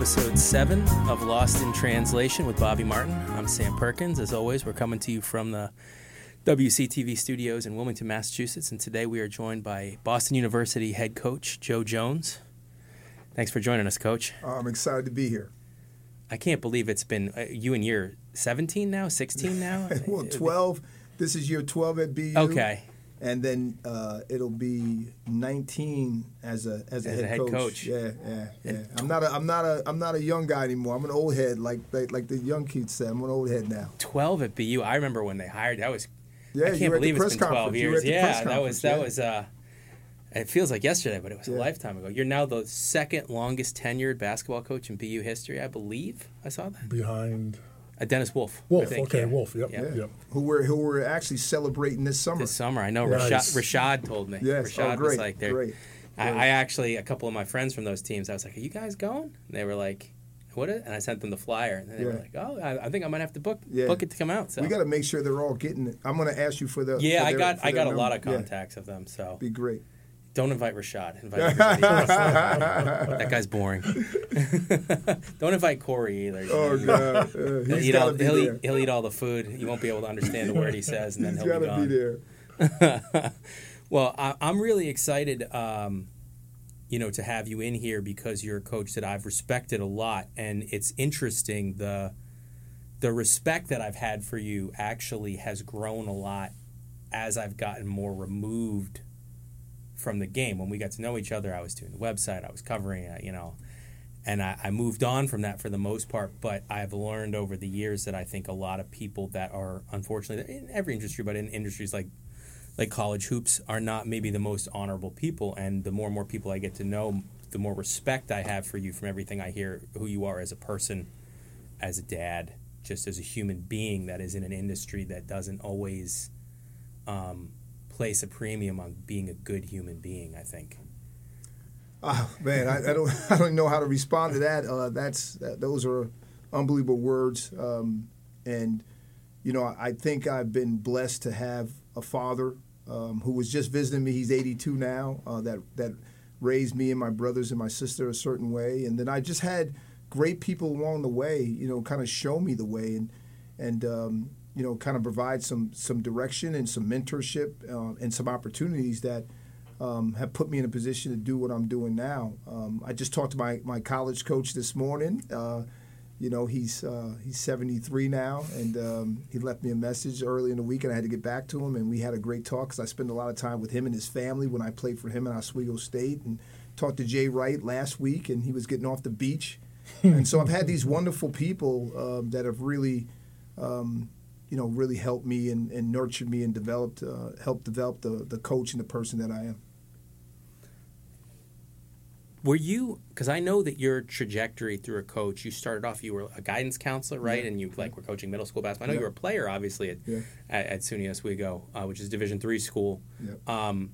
episode seven of Lost in Translation with Bobby Martin. I'm Sam Perkins. As always, we're coming to you from the WCTV studios in Wilmington, Massachusetts, and today we are joined by Boston University head coach Joe Jones. Thanks for joining us, Coach. I'm excited to be here. I can't believe it's been uh, you in year 17 now, 16 now. well, 12. This is year 12 at BU. Okay. And then uh, it'll be 19 as a as a, As head, a head coach. coach. Yeah, yeah, yeah. I'm not a I'm not a I'm not a young guy anymore. I'm an old head, like like, like the young kids said. I'm an old head now. 12 at BU. I remember when they hired. That was Yeah, I you can't the believe it's press been 12 conference. You were years. at the Yeah, that was that yeah. was uh it feels like yesterday, but it was a lifetime ago. You're now the second longest tenured basketball coach in BU history, I believe. I saw that. behind Uh, Dennis Wolff. Wolff. think, okay, yeah. Wolff. Yep, Yeah. yep. Who we're who we're actually celebrating this summer. This summer, I know Nice. Rashad, Rashad told me. Yes. Rashad oh, great. was like, they're- great. I. I actually, a couple of my friends from those teams, I was like, "Are you guys going?" And they were like, "What?" Is? And I sent them the flyer, and they were like, "Oh, I, I think I might have to book Yeah. book it to come out." So We got to make sure they're all getting it. I'm going to ask you for the. yeah, for I their- got I their got a lot of number. Yeah, contacts of them. So be great. Don't invite Rashad. Invite everybody else. that guy's boring. don't invite Corey either. you Oh know. God, uh, He'll eat, all, he'll, eat, he'll eat all the food. You won't be able to understand the word he says, and then He's he'll be gone. be there. well, I, I'm really excited, um, you know, to have you in here because you're a coach that I've respected a lot, and it's interesting the the respect that I've had for you actually has grown a lot as I've gotten more removed from the game. When we got to know each other, I was doing the website, I was covering it, you know, and I, I moved on from that for the most part. But I've learned over the years that I think a lot of people that are unfortunately in every industry, but in industries like like college hoops are not maybe the most honorable people. And the more and more people I get to know, the more respect I have for you from everything I hear who you are as a person, as a dad, just as a human being that is in an industry that doesn't always um, place a premium on being a good human being. I think. Oh, man, I, I don't I don't know how to respond to that. Uh, that's that, those are unbelievable words, um, and you know I, think I've been blessed to have a father um, who was just visiting me. He's 82 now. Uh, that that raised me and my brothers and my sister a certain way, and then I just had great people along the way. You know, kind of show me the way and and um, you know kind of provide some some direction and some mentorship uh, and some opportunities that um, have put me in a position to do what I'm doing now. Um, I just talked to my, my college coach this morning. Uh, you know, he's uh, he's 73 now, and um, he left me a message early in the week, and I had to get back to him, and we had a great talk because I spend a lot of time with him and his family when I played for him in Oswego State, and talked to Jay Wright last week, and he was getting off the beach, and so I've had these wonderful people um, that have really. Um, you know, really helped me and, and nurtured me and developed, uh, helped develop the, the coach and the person that I am. Were you? Because I know that your trajectory through a coach. You started off. You were a guidance counselor, right? Yeah. And you like were coaching middle school basketball. I know Yeah. you were a player, obviously, at Yeah. at, at SUNY Oswego, uh, which is Division three school. Yeah. Um,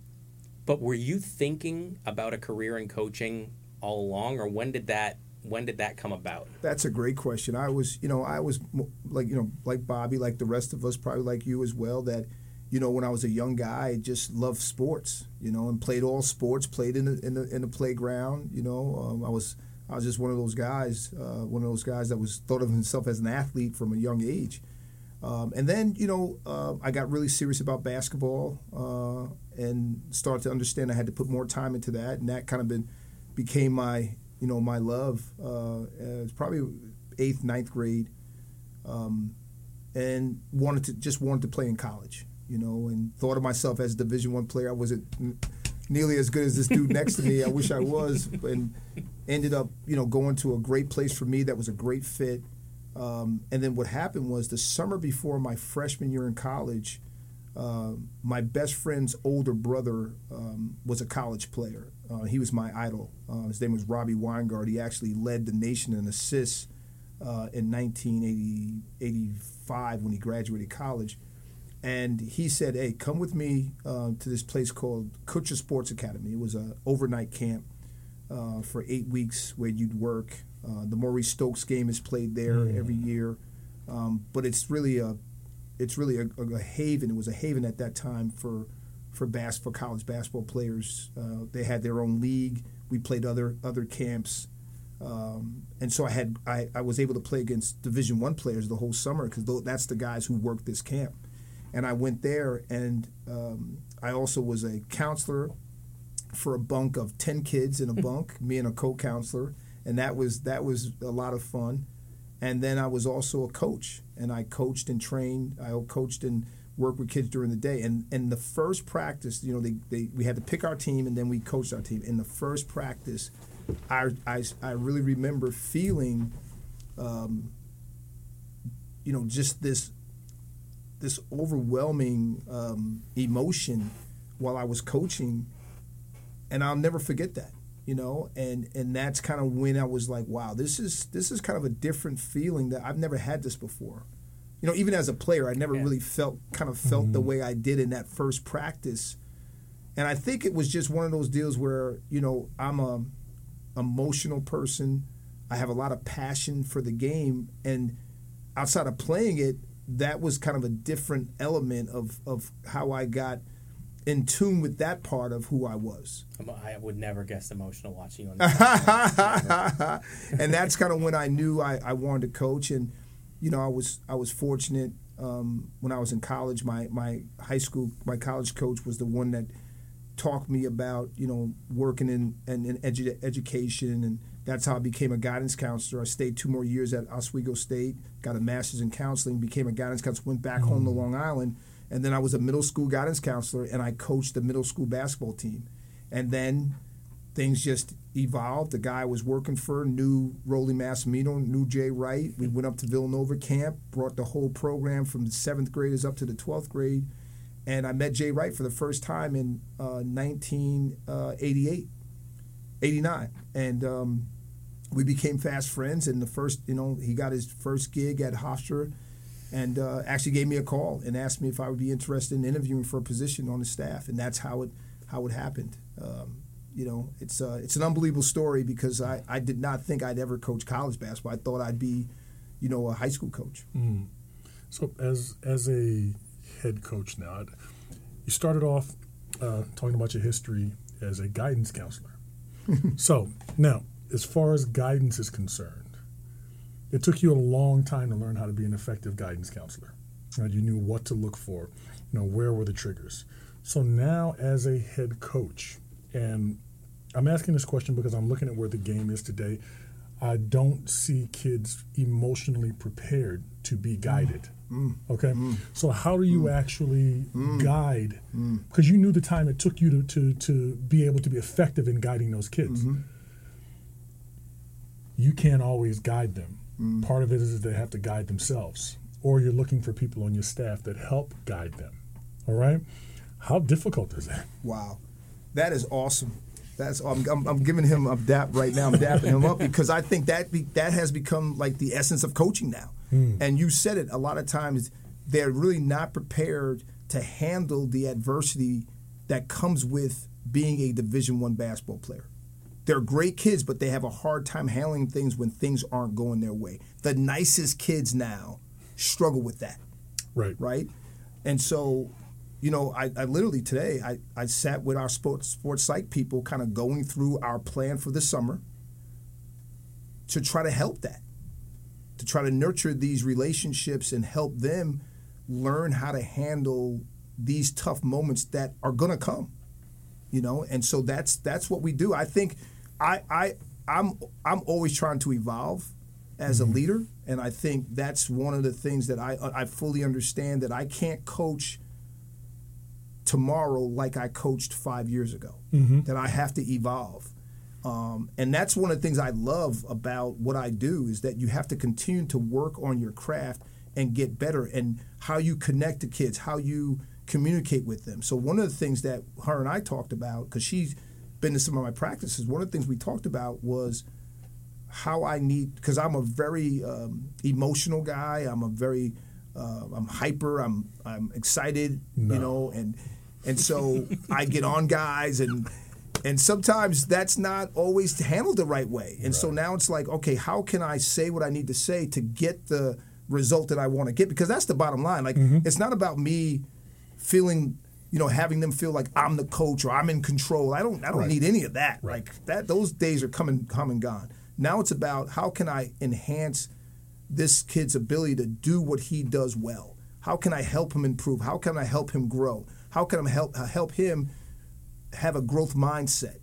but were you thinking about a career in coaching all along, or when did that when did that come about? That's a great question. I was, you know, I was like, you know, like Bobby, like the rest of us, probably like you as well. That, you know, when I was a young guy, I just loved sports, you know, and played all sports. Played in the in the, in the playground, you know. Um, I was I was just one of those guys, uh, one of those guys that was thought of himself as an athlete from a young age. Um, and then, you know, uh, I got really serious about basketball uh, and started to understand I had to put more time into that, and that kind of been became my, you know, my love. Uh, it was probably eighth, ninth grade, um, and wanted to just wanted to play in college, you know, and thought of myself as a Division One player. I wasn't nearly as good as this dude next to me. I wish I was, and ended up, you know, going to a great place for me that was a great fit. Um, and then what happened was the summer before my freshman year in college, uh, my best friend's older brother um, was a college player. Uh, he was my idol. Uh, his name was Robbie Weingart. He actually led the nation in assists uh, in 1985 when he graduated college. And he said, "Hey, come with me uh, to this place called Kutsher Sports Academy. It was an overnight camp uh, for eight weeks where you'd work. Uh, the Maurice Stokes game is played there every year, um, but it's really a it's really a, a, haven. It was a haven at that time for for bas- for college basketball players. Uh, they had their own league. We played other other camps, Um, and so I had I, I was able to play against Division One players the whole summer because that's the guys who worked this camp. And I went there, and um, I also was a counselor for a bunk of ten kids in a bunk, me and a co-counselor, and that was that was a lot of fun. And then I was also a coach, and I coached and trained. I coached and worked with kids during the day. And and the first practice, you know, they, they we had to pick our team, and then we coached our team. In the first practice, I I, I really remember feeling, um, you know, just this this overwhelming um, emotion while I was coaching, and I'll never forget that you know and and that's kind of when i was like wow this is this is kind of a different feeling that i've never had this before you know even as a player i never yeah. really felt kind of felt mm-hmm. the way i did in that first practice and i think it was just one of those deals where you know i'm a emotional person i have a lot of passion for the game and outside of playing it that was kind of a different element of of how i got in tune with that part of who I was. I would never guess emotional watching you on And that's kind of when I knew I, I wanted to coach. And, you know, I was I was fortunate um, when I was in college. My, my high school, my college coach was the one that talked me about, you know, working in, in, in edu- education. And that's how I became a guidance counselor. I stayed two more years at Oswego State, got a master's in counseling, became a guidance counselor, went back mm-hmm. home to mm. Long Island – and then I was a middle school guidance counselor, and I coached the middle school basketball team. And then things just evolved. The guy I was working for knew Rollie Massimino, knew Jay Wright. We went up to Villanova camp, brought the whole program from the seventh graders up to the 12th grade. And I met Jay Wright for the first time in uh, 1988, 89. And um, we became fast friends. And the first, you know, he got his first gig at Hofstra and uh, actually gave me a call and asked me if I would be interested in interviewing for a position on the staff, and that's how it how it happened. Um, you know, it's uh, it's an unbelievable story because I, I did not think I'd ever coach college basketball. I thought I'd be, you know, a high school coach. Mm. So as as a head coach now, you started off uh, talking about your history as a guidance counselor. so now, as far as guidance is concerned it took you a long time to learn how to be an effective guidance counselor. Right? You knew what to look for, you know, where were the triggers. So now, as a head coach, and I'm asking this question because I'm looking at where the game is today. I don't see kids emotionally prepared to be guided. Mm. Okay, mm. so how do you mm. actually mm. guide? Because mm. you knew the time it took you to, to to be able to be effective in guiding those kids. Mm-hmm. You can't always guide them Mm. Part of it is they have to guide themselves, or you're looking for people on your staff that help guide them. All right? How difficult is that? Wow, that is awesome. That's I'm, I'm, I'm giving him a dap right now. I'm dapping him up because I think that be, that has become like the essence of coaching now. Mm. And you said it a lot of times. They're really not prepared to handle the adversity that comes with being a Division One basketball player. They're great kids, but they have a hard time handling things when things aren't going their way. The nicest kids now struggle with that. Right. Right. And so, you know, I, I literally today I, I sat with our sports sports psych people kind of going through our plan for the summer to try to help that. To try to nurture these relationships and help them learn how to handle these tough moments that are gonna come. You know, and so that's that's what we do. I think I, I I'm I'm always trying to evolve as mm-hmm. a leader, and I think that's one of the things that I I fully understand that I can't coach tomorrow like I coached five years ago. Mm-hmm. That I have to evolve. Um, and that's one of the things I love about what I do is that you have to continue to work on your craft and get better and how you connect to kids, how you communicate with them. So one of the things that her and I talked about because she's been to some of my practices, one of the things we talked about was how I need because I'm a very um, emotional guy. I'm a very uh, I'm hyper. I'm I'm excited. No. You know, and and so I get on guys and and sometimes that's not always handled the right way. And right. so now it's like, okay, how can I say what I need to say to get the result that I want to get? Because that's the bottom line. Like mm-hmm. it's not about me feeling you know, having them feel like I'm the coach or I'm in control. I don't I don't right. need any of that. Right. Like that those days are coming come and gone. Now it's about how can I enhance this kid's ability to do what he does well? How can I help him improve? How can I help him grow? How can I help uh, help him have a growth mindset?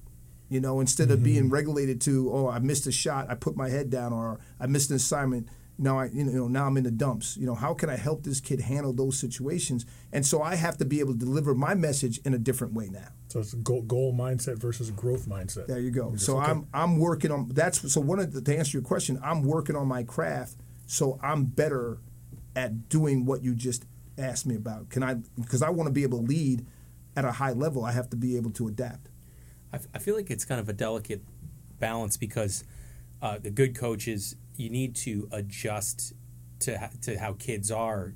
You know, instead of being mm-hmm. regulated to, oh, I missed a shot, I put my head down, or I missed an assignment. Now I, you know, now I'm in the dumps. You know, how can I help this kid handle those situations? And so I have to be able to deliver my message in a different way now. So it's goal, goal mindset versus growth mindset. There you go. Yes, So okay. I'm I'm working on that's so one of the, to answer your question, I'm working on my craft so I'm better at doing what you just asked me about. Can I because I want to be able to lead at a high level, I have to be able to adapt. I, f- I feel like it's kind of a delicate balance because uh, the good coaches you need to adjust to ho- to how kids are,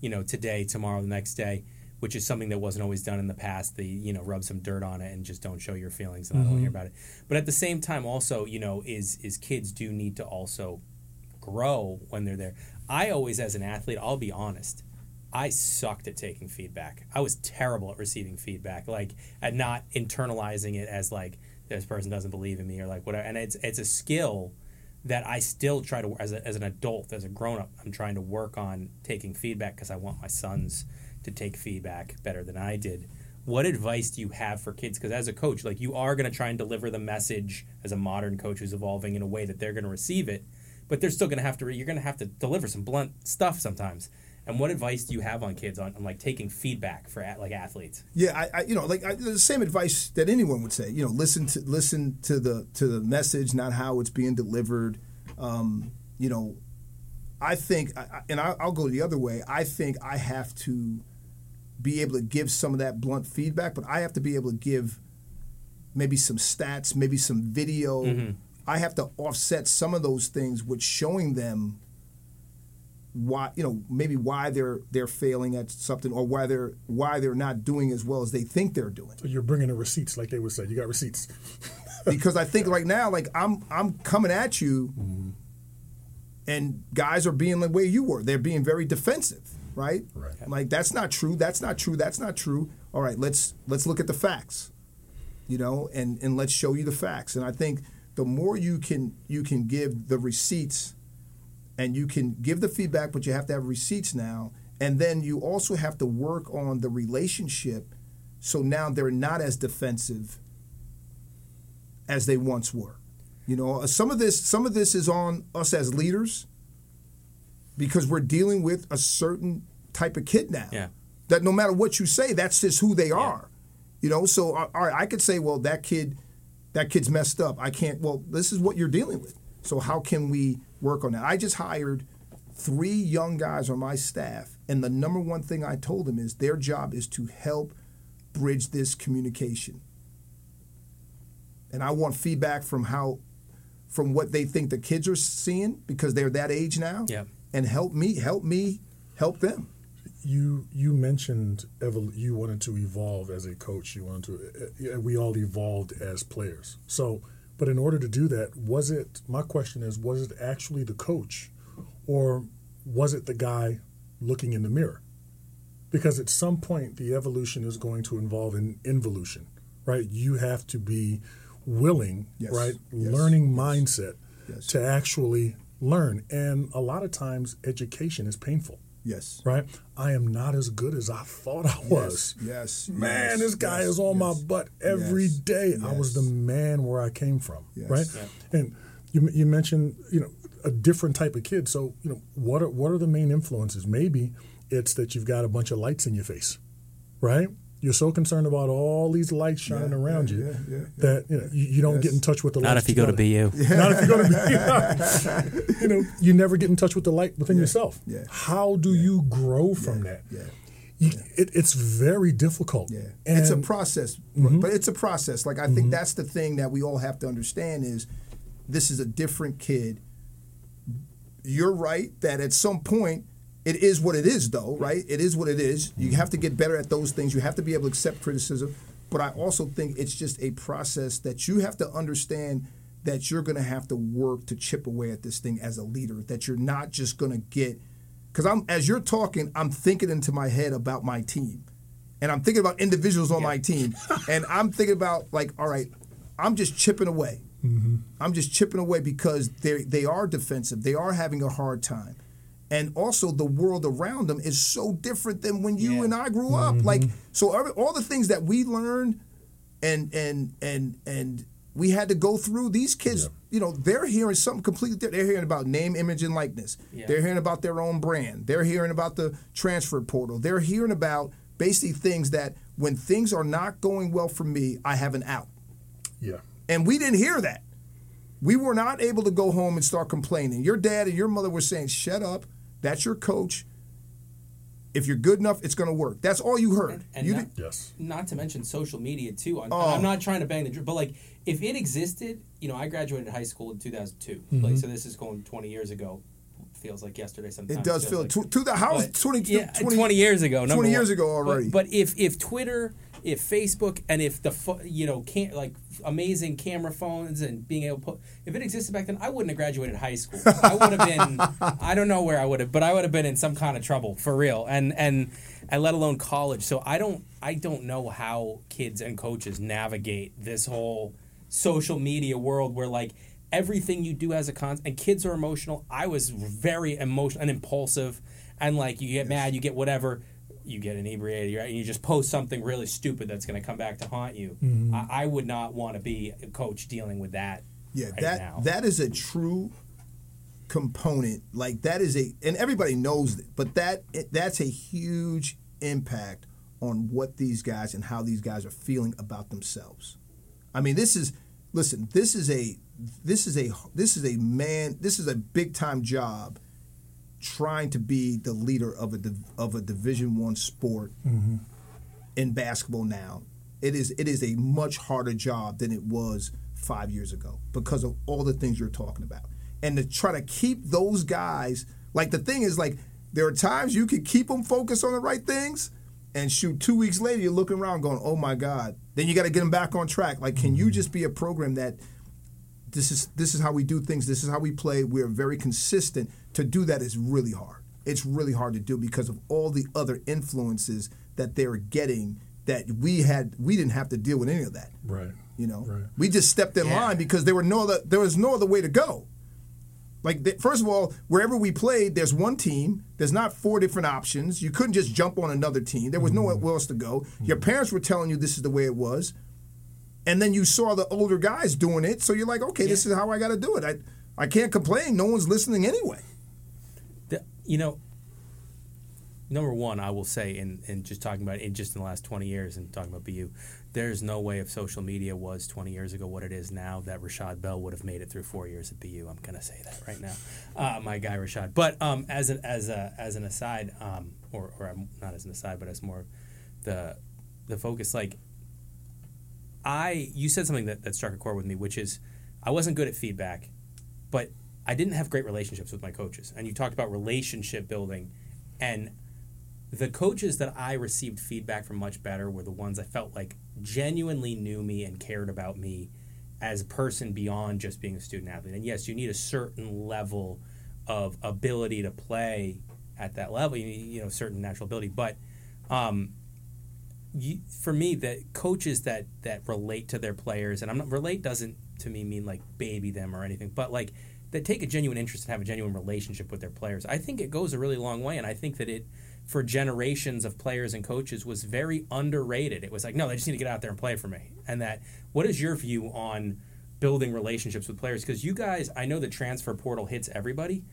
you know, today, tomorrow, the next day, which is something that wasn't always done in the past. They you know rub some dirt on it and just don't show your feelings, and I don't hear about it. But at the same time, also you know, is is kids do need to also grow when they're there. I always, as an athlete, I'll be honest. I sucked at taking feedback. I was terrible at receiving feedback, like at not internalizing it as like this person doesn't believe in me or like whatever. And it's it's a skill that I still try to as a, as an adult, as a grown up, I'm trying to work on taking feedback because I want my sons to take feedback better than I did. What advice do you have for kids? Because as a coach, like you are going to try and deliver the message as a modern coach who's evolving in a way that they're going to receive it, but they're still going to have to. You're going to have to deliver some blunt stuff sometimes. And what advice do you have on kids on, on like taking feedback for at, like athletes? Yeah, I, I you know, like I, the same advice that anyone would say. You know, listen to listen to the to the message, not how it's being delivered. Um, you know, I think, and I, I'll go the other way. I think I have to be able to give some of that blunt feedback, but I have to be able to give maybe some stats, maybe some video. I have to offset some of those things with showing them why you know maybe why they're they're failing at something or why they're why they're not doing as well as they think they're doing. So you're bringing the receipts, like they would say. You got receipts. because I think right now like I'm I'm coming at you mm-hmm. and guys are being the way you were. They're being very defensive right? Right. I'm like that's not true. That's not true. That's not true. All right let's let's look at the facts you know and and let's show you the facts. And I think the more you can you can give the receipts and you can give the feedback, but you have to have receipts now. And then you also have to work on the relationship so now they're not as defensive as they once were. You know, uh, some of this some of this is on us as leaders because we're dealing with a certain type of kid now. Yeah. That no matter what you say, that's just who they are. Yeah. You know, so uh, all right, I could say, well, that kid that kid's messed up. I can't. Well, this is what you're dealing with. So how can we work on that? I just hired three young guys on my staff, and the number one thing I told them is their job is to help bridge this communication. And I want feedback from how, from what they think the kids are seeing because they're that age now. Yeah. And help me, help me, help them. You you mentioned evol- you wanted to evolve as a coach. You wanted to. Uh, we all evolved as players. So, but in order to do that, was it? My question is, was it actually the coach, or was it the guy looking in the mirror? Because at some point, the evolution is going to involve an involution, right? You have to be willing, Yes. right? Yes. Learning Yes. mindset to actually learn. And a lot of times, education is painful Yes. right? I am not as good as I thought I was. Yes. yes Man, yes, this guy yes, is on my butt every Yes, day. I was the man where I came from, Yes. right? And you, you mentioned, you know, a different type of kid. So, you know, what are what are the main influences? Maybe it's that you've got a bunch of lights in your face, right? You're so concerned about all these lights shining Yeah, around yeah, you yeah, yeah, that you know you, you don't get in touch with the Not if you go to together. BU. Not if you go to be, you know, you never get in touch with the light within yourself. yeah. How do you grow from that? Yeah. You, it, it's very difficult. Yeah, And it's a process, mm-hmm. but it's a process. Like I think mm-hmm. that's the thing that we all have to understand is this is a different kid. You're right that at some point it is what it is, though. Right? It is what it is. You mm-hmm. have to get better at those things. You have to be able to accept criticism. But I also think it's just a process that you have to understand that you're going to have to work to chip away at this thing as a leader. That you're not just going to get because I'm as you're talking, I'm thinking into my head about my team and I'm thinking about individuals on my team, and I'm thinking about like, all right, I'm just chipping away. Mm-hmm. I'm just chipping away because they they are defensive. They are having a hard time. And also, the world around them is so different than when you Yeah. and I grew up. Mm-hmm. Like, so every, all the things that we learned, and and and and we had to go through. These kids, Yeah. you know, they're hearing something completely different. They're hearing about name, image, and likeness. Yeah. They're hearing about their own brand. They're hearing about the transfer portal. They're hearing about basically things that when things are not going well for me, I have an out. Yeah. And we didn't hear that. We were not able to go home and start complaining. Your dad and your mother were saying, "Shut up. That's your coach. If you're good enough, it's going to work." That's all you heard. And you not, did, Yes. not to mention social media too. I'm, Oh. I'm not trying to bang the drum, but like if it existed, you know, I graduated high school in 2002. Mm-hmm. Like so, this is going 20 years ago. Feels like yesterday. Sometimes it does feels feel like- to, to the house But, 20, yeah, 20, 20, years ago. 20 years one. ago already. But, if if Twitter, if Facebook, and if the you know can't like amazing camera phones and being able to put if it existed back then, I wouldn't have graduated high school. I would have been I don't know where I would have, but I would have been in some kind of trouble for real, and and and let alone college. So I don't I don't know how kids and coaches navigate this whole social media world where like everything you do as a con and kids are emotional. I was very emotional and impulsive, and like you get mad, you get whatever, you get inebriated, right? And you just post something really stupid that's going to come back to haunt you. Mm-hmm. I, I would not want to be a coach dealing with that. Yeah, right that now. that is a true component. Like that is a, and everybody knows it, but that that's a huge impact on what these guys and how these guys are feeling about themselves. I mean, this is listen. This is a this is a this is a man. This is a big time job. Trying to be the leader of a div- of a Division One sport mm-hmm. in basketball now, it is it is a much harder job than it was five years ago because of all the things you're talking about. And to try to keep those guys, like the thing is, like there are times you can keep them focused on the right things, and shoot, two weeks later you're looking around going, "Oh my God!" Then you got to get them back on track. Like, can you mm-hmm. just be a program that this is this is how we do things. This is how we play. We're very consistent. To do that is really hard. It's really hard to do because of all the other influences that they're getting that we had. We didn't have to deal with any of that. Right. You know, Right. we just stepped in Yeah. line because there were no other. There was no other way to go. Like the, first of all, wherever we played, there's one team. There's not four different options. You couldn't just jump on another team. There was nowhere mm-hmm. else to go. Mm-hmm. Your parents were telling you this is the way it was, and then you saw the older guys doing it. So you're like, okay, this is how I got to do it. I I can't complain. No one's listening anyway. You know, number one, I will say, in, in just talking about in just in the last twenty years and talking about BU, there's no way if social media was twenty years ago what it is now that Rashad Bell would have made it through four years at BU. I'm gonna say that right now, uh, my guy Rashad. But um, as an as a as an aside, um, or or not as an aside, but as more the the focus, like I you said something that, that struck a chord with me, which is I wasn't good at feedback, but I didn't have great relationships with my coaches. And you talked about relationship building, and the coaches that I received feedback from much better were the ones I felt like genuinely knew me and cared about me as a person beyond just being a student athlete. And yes, you need a certain level of ability to play at that level. You need, you know, certain natural ability, but um, you, for me, the coaches that that relate to their players, and I'm not relate doesn't to me mean like baby them or anything, but like that take a genuine interest and have a genuine relationship with their players. I think it goes a really long way, and I think that it for generations of players and coaches was very underrated. It was like, no, they just need to get out there and play for me. And that, what is your view on building relationships with players? Because you guys, I know the transfer portal hits everybody,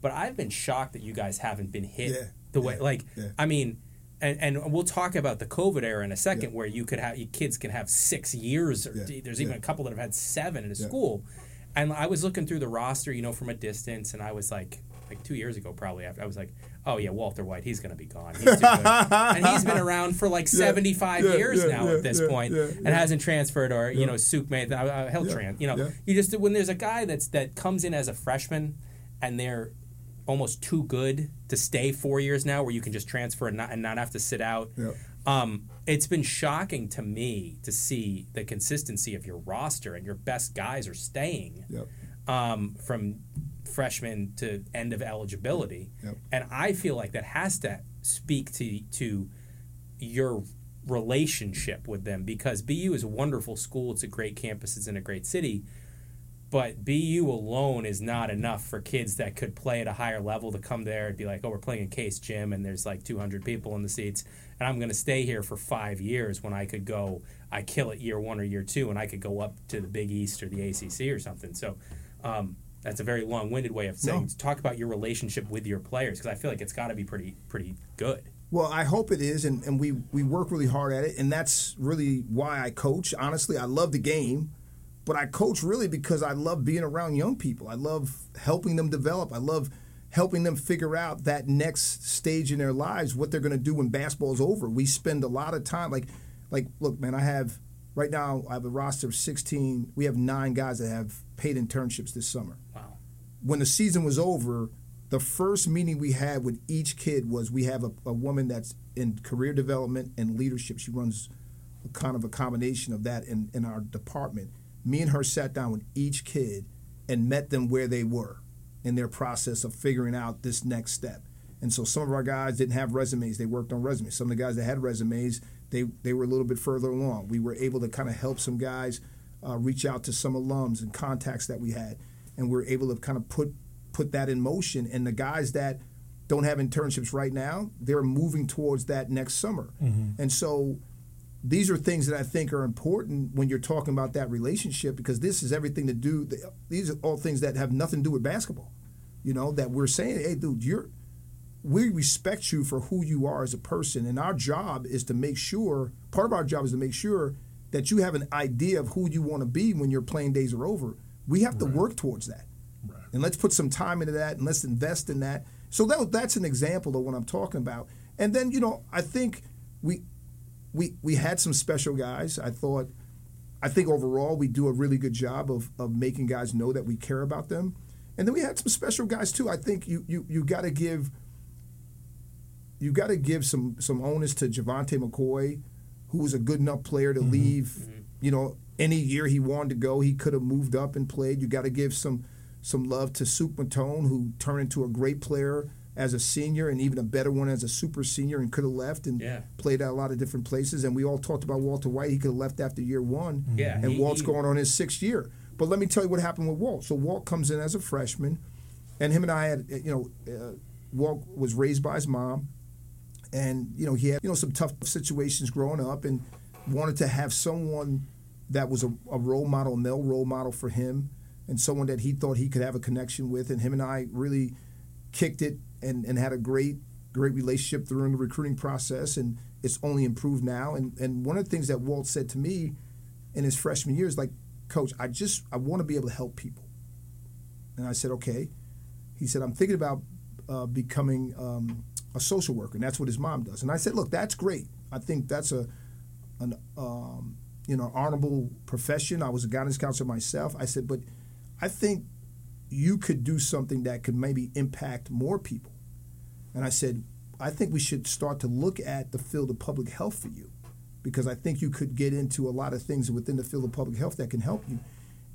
but I've been shocked that you guys haven't been hit Yeah, the way, yeah, like, yeah. I mean, and, and we'll talk about the COVID era in a second, where you could have kids can have six years, or there's even a couple that have had seven in a school. And I was looking through the roster, you know, from a distance, and I was like, like two years ago, probably after I was like, oh yeah, Walter Whyte, he's gonna be gone, he's too good. and he's been around for like seventy five yeah, years yeah, now yeah, at this yeah, point, yeah, and hasn't transferred or you know, Suk made uh, uh, he'll Yeah, trans, you know, yeah. you just when there's a guy that's that comes in as a freshman, and they're almost too good to stay four years now, where you can just transfer and not, and not have to sit out. Um, it's been shocking to me to see the consistency of your roster and your best guys are staying Yep. um, from freshman to end of eligibility, Yep. and I feel like that has to speak to to your relationship with them because BU is a wonderful school. It's a great campus. It's in a great city. But BU alone is not enough for kids that could play at a higher level to come there and be like, oh, we're playing in Case Gym and there's like 200 people in the seats, and I'm going to stay here for five years when I could go, I kill it year one or year two, and I could go up to the Big East or the ACC or something. So um, that's a very long-winded way of saying. No. Talk about your relationship with your players because I feel like it's got to be pretty pretty good. Well, I hope it is, and, and we, we work really hard at it, and that's really why I coach. Honestly, I love the game, but I coach really because I love being around young people. I love helping them develop. I love helping them figure out that next stage in their lives, what they're going to do when basketball's over. We spend a lot of time, like, like look, man, I have right now I have a roster of 16. We have nine guys that have paid internships this summer Wow. when the season was over, the first meeting we had with each kid was we have a, a woman that's in career development and leadership. She runs a kind of a combination of that in, in our department. Me and her sat down with each kid and met them where they were in their process of figuring out this next step. And so some of our guys didn't have resumes; they worked on resumes. Some of the guys that had resumes, they they were a little bit further along. We were able to kind of help some guys uh, reach out to some alums and contacts that we had, and we are able to kind of put put that in motion. And the guys that don't have internships right now, they're moving towards that next summer. And so these are things that I think are important when you're talking about that relationship because this is everything to do. These are all things that have nothing to do with basketball. You know that we're saying, hey, dude, you're we respect you for who you are as a person, and our job is to make sure. Part of our job is to make sure that you have an idea of who you want to be when your playing days are over. We have to work towards that, Right. and let's put some time into that, and let's invest in that. So that that's an example of what I'm talking about. And then you know, I think we we we had some special guys. I thought, I think overall we do a really good job of of making guys know that we care about them. And then we had some special guys too. I think you you you got to give you got to give some some onus to Javante McCoy, who was a good enough player to mm-hmm. leave. Mm-hmm. You know, any year he wanted to go, he could have moved up and played. You got to give some some love to Suk Mathon, who turned into a great player as a senior and even a better one as a super senior and could have left and Yeah. played at a lot of different places. And we all talked about Walter Whyte. He could have left after year one. Yeah, And he- Walt's he- going on his sixth year. But let me tell you what happened with Walt. So Walt comes in as a freshman, and him and I had, you know, uh, Walt was raised by his mom, and you know he had you know some tough situations growing up, and wanted to have someone that was a, a role model, a male role model for him, and someone that he thought he could have a connection with. And him and I really kicked it and, and had a great great relationship during the recruiting process, and it's only improved now. And and one of the things that Walt said to me in his freshman year is like, Coach, I just I want to be able to help people. And I said, okay. He said, I'm thinking about uh, becoming um, a social worker, and that's what his mom does. And I said, look, that's great. I think that's a an um, you know honorable profession. I was a guidance counselor myself. I said, but I think you could do something that could maybe impact more people. And I said, I think we should start to look at the field of public health for you because I think you could get into a lot of things within the field of public health that can help you.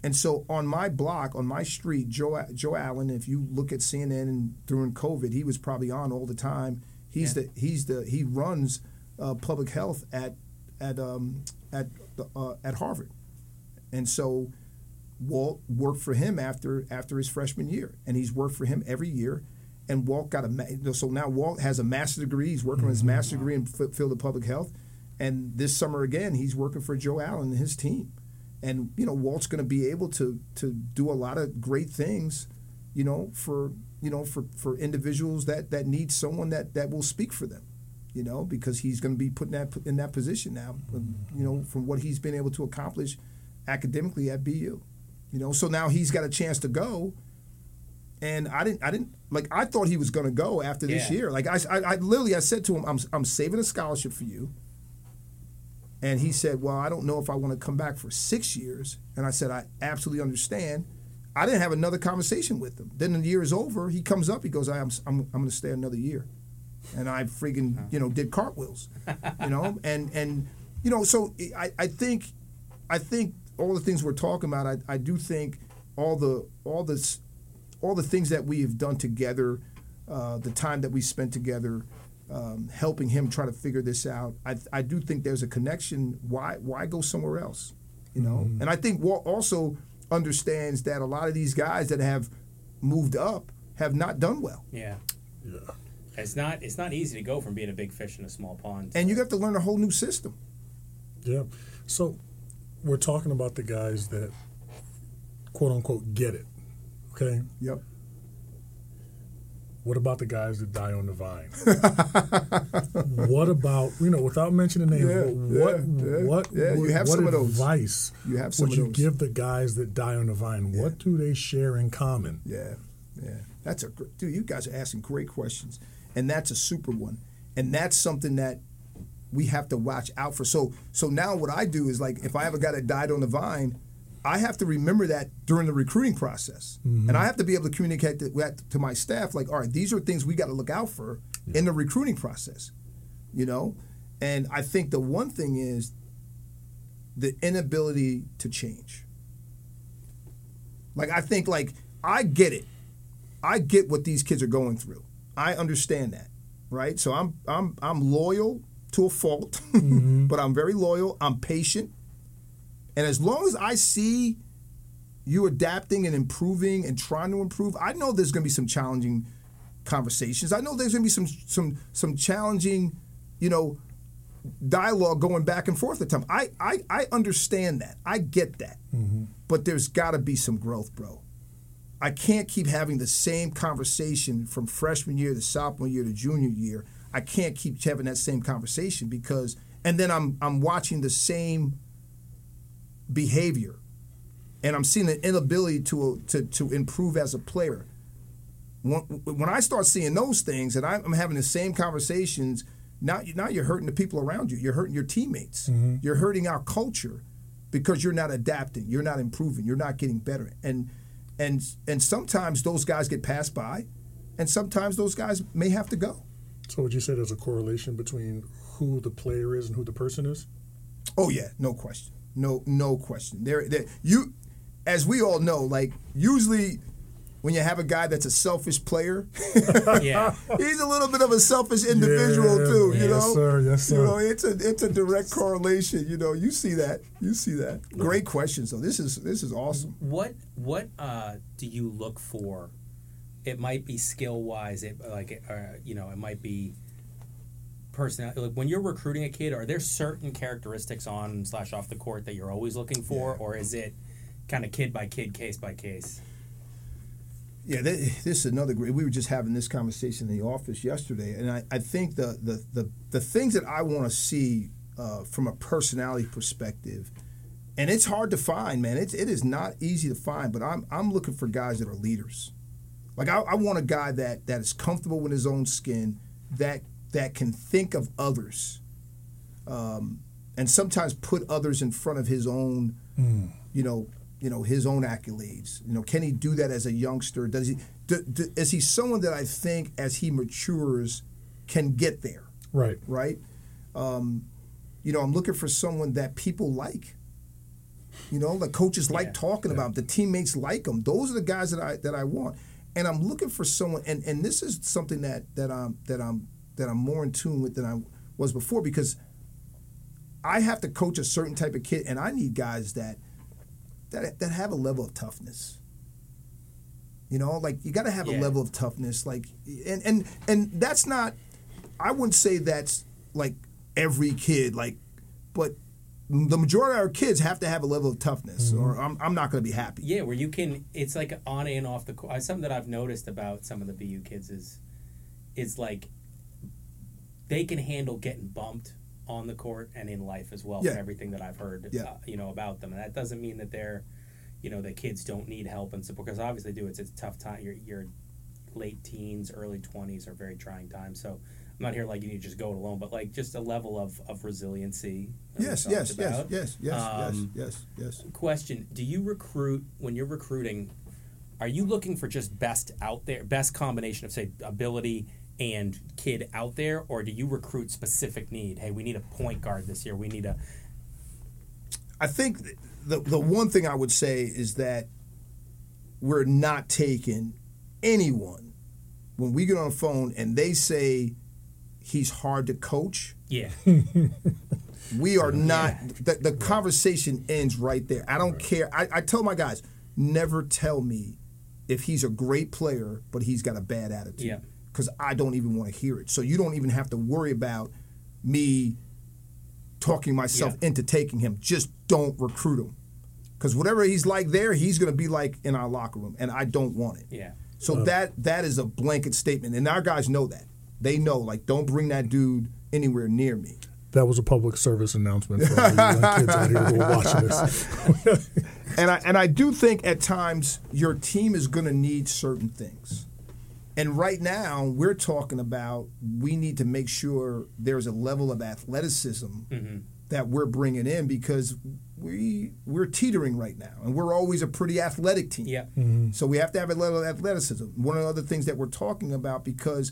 And so on my block, on my street, Joe Joe Allen, if you look at CNN and during COVID, he was probably on all the time. He's Yeah. the he's the he runs uh, public health at at um, at the, uh, at Harvard, and so Walt worked for him after after his freshman year, and he's worked for him every year. And Walt got a so now Walt has a master's degree. He's working on his mm-hmm. master's degree in f- field of public health, and this summer again he's working for Joe Allen and his team. And you know Walt's going to be able to to do a lot of great things, you know, for you know for for individuals that that need someone that that will speak for them, you know, because he's going to be put in that in that position now, mm-hmm. you know, from what he's been able to accomplish academically at BU, you know. So now he's got a chance to go, and I didn't I didn't like I thought he was going to go after this Yeah. year. Like I, I I literally I said to him, I'm I'm saving a scholarship for you. And he said, Well, I don't know if I want to come back for six years. And I said, I absolutely understand. I didn't have another conversation with him. Then the year is over. He comes up, he goes, I'm, I'm, I'm going to stay another year. And I freaking, you know, did cartwheels, you know? And, and you know, so I, I think, I think all the things we're talking about, I, I do think all the, all this, all the things that we have done together, uh, the time that we spent together, um, helping him try to figure this out. I, I do think there's a connection. Why why go somewhere else? You know, and I think Walt also understands that a lot of these guys that have moved up have not done well. Yeah. Yeah. It's not it's not easy to go from being a big fish in a small pond. And you have to learn a whole new system. Yeah. So we're talking about the guys that quote unquote get it. Okay. Yep. What about the guys that die on the vine? what about you know, without mentioning names, Yeah, what yeah, yeah, what yeah, you have what some of those. advice You have some would of you give the guys that die on the vine? What do they share in common? Yeah, yeah. That's a dude. You guys are asking great questions, and that's a super one, and that's something that we have to watch out for. So, so now what I do is like, if I have a guy that died on the vine, I have to remember that during the recruiting process, mm-hmm. and I have to be able to communicate that that to my staff. Like, all right, these are things we got to look out for in the recruiting process, you know. And I think the one thing is the inability to change. Like I think like I get it. I get what these kids are going through. I understand that, right? So I'm I'm I'm loyal to a fault, mm-hmm. but I'm very loyal. I'm patient, and as long as I see you adapting and improving and trying to improve, I know there's going to be some challenging conversations. I know there's going to be some some some challenging, you know, dialogue going back and forth at times. I I, I understand that. I get that. Mm-hmm. But there's got to be some growth, bro. I can't keep having the same conversation from freshman year to sophomore year to junior year. I can't keep having that same conversation because and then I'm I'm watching the same behavior and I'm seeing an inability to to to improve as a player. When, when I start seeing those things and I'm having the same conversations, now now you're hurting the people around you. You're hurting your teammates. Mm-hmm. You're hurting our culture because you're not adapting. You're not improving. You're not getting better. And and and sometimes those guys get passed by, and sometimes those guys may have to go. So would you say there's a correlation between who the player is and who the person is? Oh yeah, no question. No no question. There there you as we all know, like usually when you have a guy that's a selfish player, Yeah. he's a little bit of a selfish individual Yeah, too, you know, yes, know. sir, yes, sir. You know, it's a it's a direct correlation, you know. You see that. You see that. Great question. So This is this is awesome. What what uh, do you look for? It might be skill wise. It like uh, you know it might be personality. Like when you're recruiting a kid, are there certain characteristics on slash off the court that you're always looking for, or is it kind of kid by kid, case by case? Yeah, th- this is another great. We were just having this conversation in the office yesterday, and I, I think the, the the the things that I want to see uh, from a personality perspective, and it's hard to find, man. It's it is not easy to find, but I'm I'm looking for guys that are leaders. Like I, I want a guy that that is comfortable in his own skin, that that can think of others, um, and sometimes put others in front of his own, you know, you know his own accolades. You know, can he do that as a youngster? Does he? Do, do, is he someone that I think as he matures can get there? Right. Right. Um, you know, I'm looking for someone that people like. You know, the coaches like Yeah. talking about. The teammates like them. Those are the guys that I that I want. And I'm looking for someone. And, and this is something that that I'm that I'm that I'm more in tune with than I was before because I have to coach a certain type of kid, and I need guys that that that have a level of toughness. You know, like you got to have a level of toughness. Like, and and and that's not. I wouldn't say that's like every kid. Like, but the majority of our kids have to have a level of toughness, or I'm I'm not going to be happy. Yeah, where you can. It's like on and off the court. Something that I've noticed about some of the BU kids is, is like, they can handle getting bumped on the court and in life as well. Yeah. From everything that I've heard, Yeah. uh, you know, about them, and that doesn't mean that they're, you know, the kids don't need help and support because obviously they do. It's it's a tough time. Your your late teens, early twenties are very trying times. So. I'm not here like you need to just go it alone, but like just a level of, of resiliency. Yes, yes, yes, yes, yes, Um, yes, yes, yes. question do you recruit when you're recruiting are you looking for just best out there best combination of say ability and kid out there or do you recruit specific need hey we need a point guard this year we need a I think the the one thing I would say is that we're not taking anyone when we get on the phone and they say he's hard to coach. yeah We are not. The, the conversation ends right there. I don't care. I, I tell my guys, never tell me if he's a great player but he's got a bad attitude. Yeah. Because I don't even want to hear it. So you don't even have to worry about me talking myself Yeah. into taking him. Just don't recruit him. Because whatever he's like there, he's going to be like in our locker room, and I don't want it. Yeah. So that that is a blanket statement, and our guys know that. They know, like, don't bring that dude anywhere near me. That was a public service announcement for all you young kids out here who are watching this. And I and I do think at times your team is going to need certain things. And right now we're talking about we need to make sure there's a level of athleticism mm-hmm. that we're bringing in because we we're teetering right now, and we're always a pretty athletic team. Yeah. Mm-hmm. So we have to have a level of athleticism. One of the other things that we're talking about because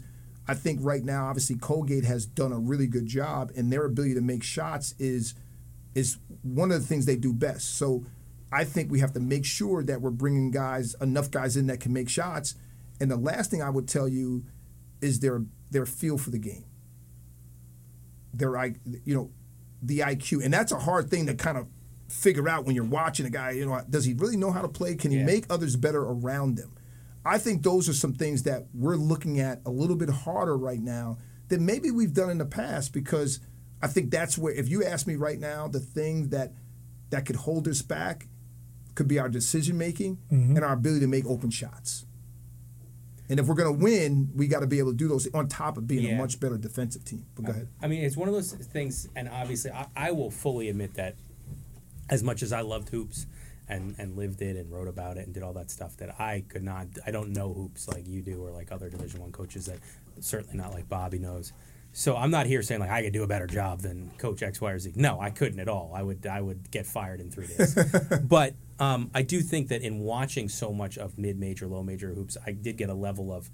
I think right now, obviously, Colgate has done a really good job, and their ability to make shots is is one of the things they do best. So I think we have to make sure that we're bringing guys enough guys in that can make shots. And the last thing I would tell you is their their feel for the game. Their I you know the IQ, and that's a hard thing to kind of figure out when you're watching a guy. You know, does he really know how to play? Can he Yeah. make others better around him? I think those are some things that we're looking at a little bit harder right now than maybe we've done in the past because I think that's where if you ask me right now the thing that that could hold us back could be our decision making mm-hmm. and our ability to make open shots. And if we're going to win, we got to be able to do those on top of being a much better defensive team. But go ahead. I mean, it's one of those things, and obviously, I, I will fully admit that as much as I loved hoops and, and lived it and wrote about it and did all that stuff, that I could not, I don't know hoops like you do or like other Division One coaches that certainly not like Bobby knows. So I'm not here saying like I could do a better job than Coach X, Y, or Z. No, I couldn't at all. I would I would get fired in three days. but um, I do think that in watching so much of mid-major, low-major hoops, I did get a level of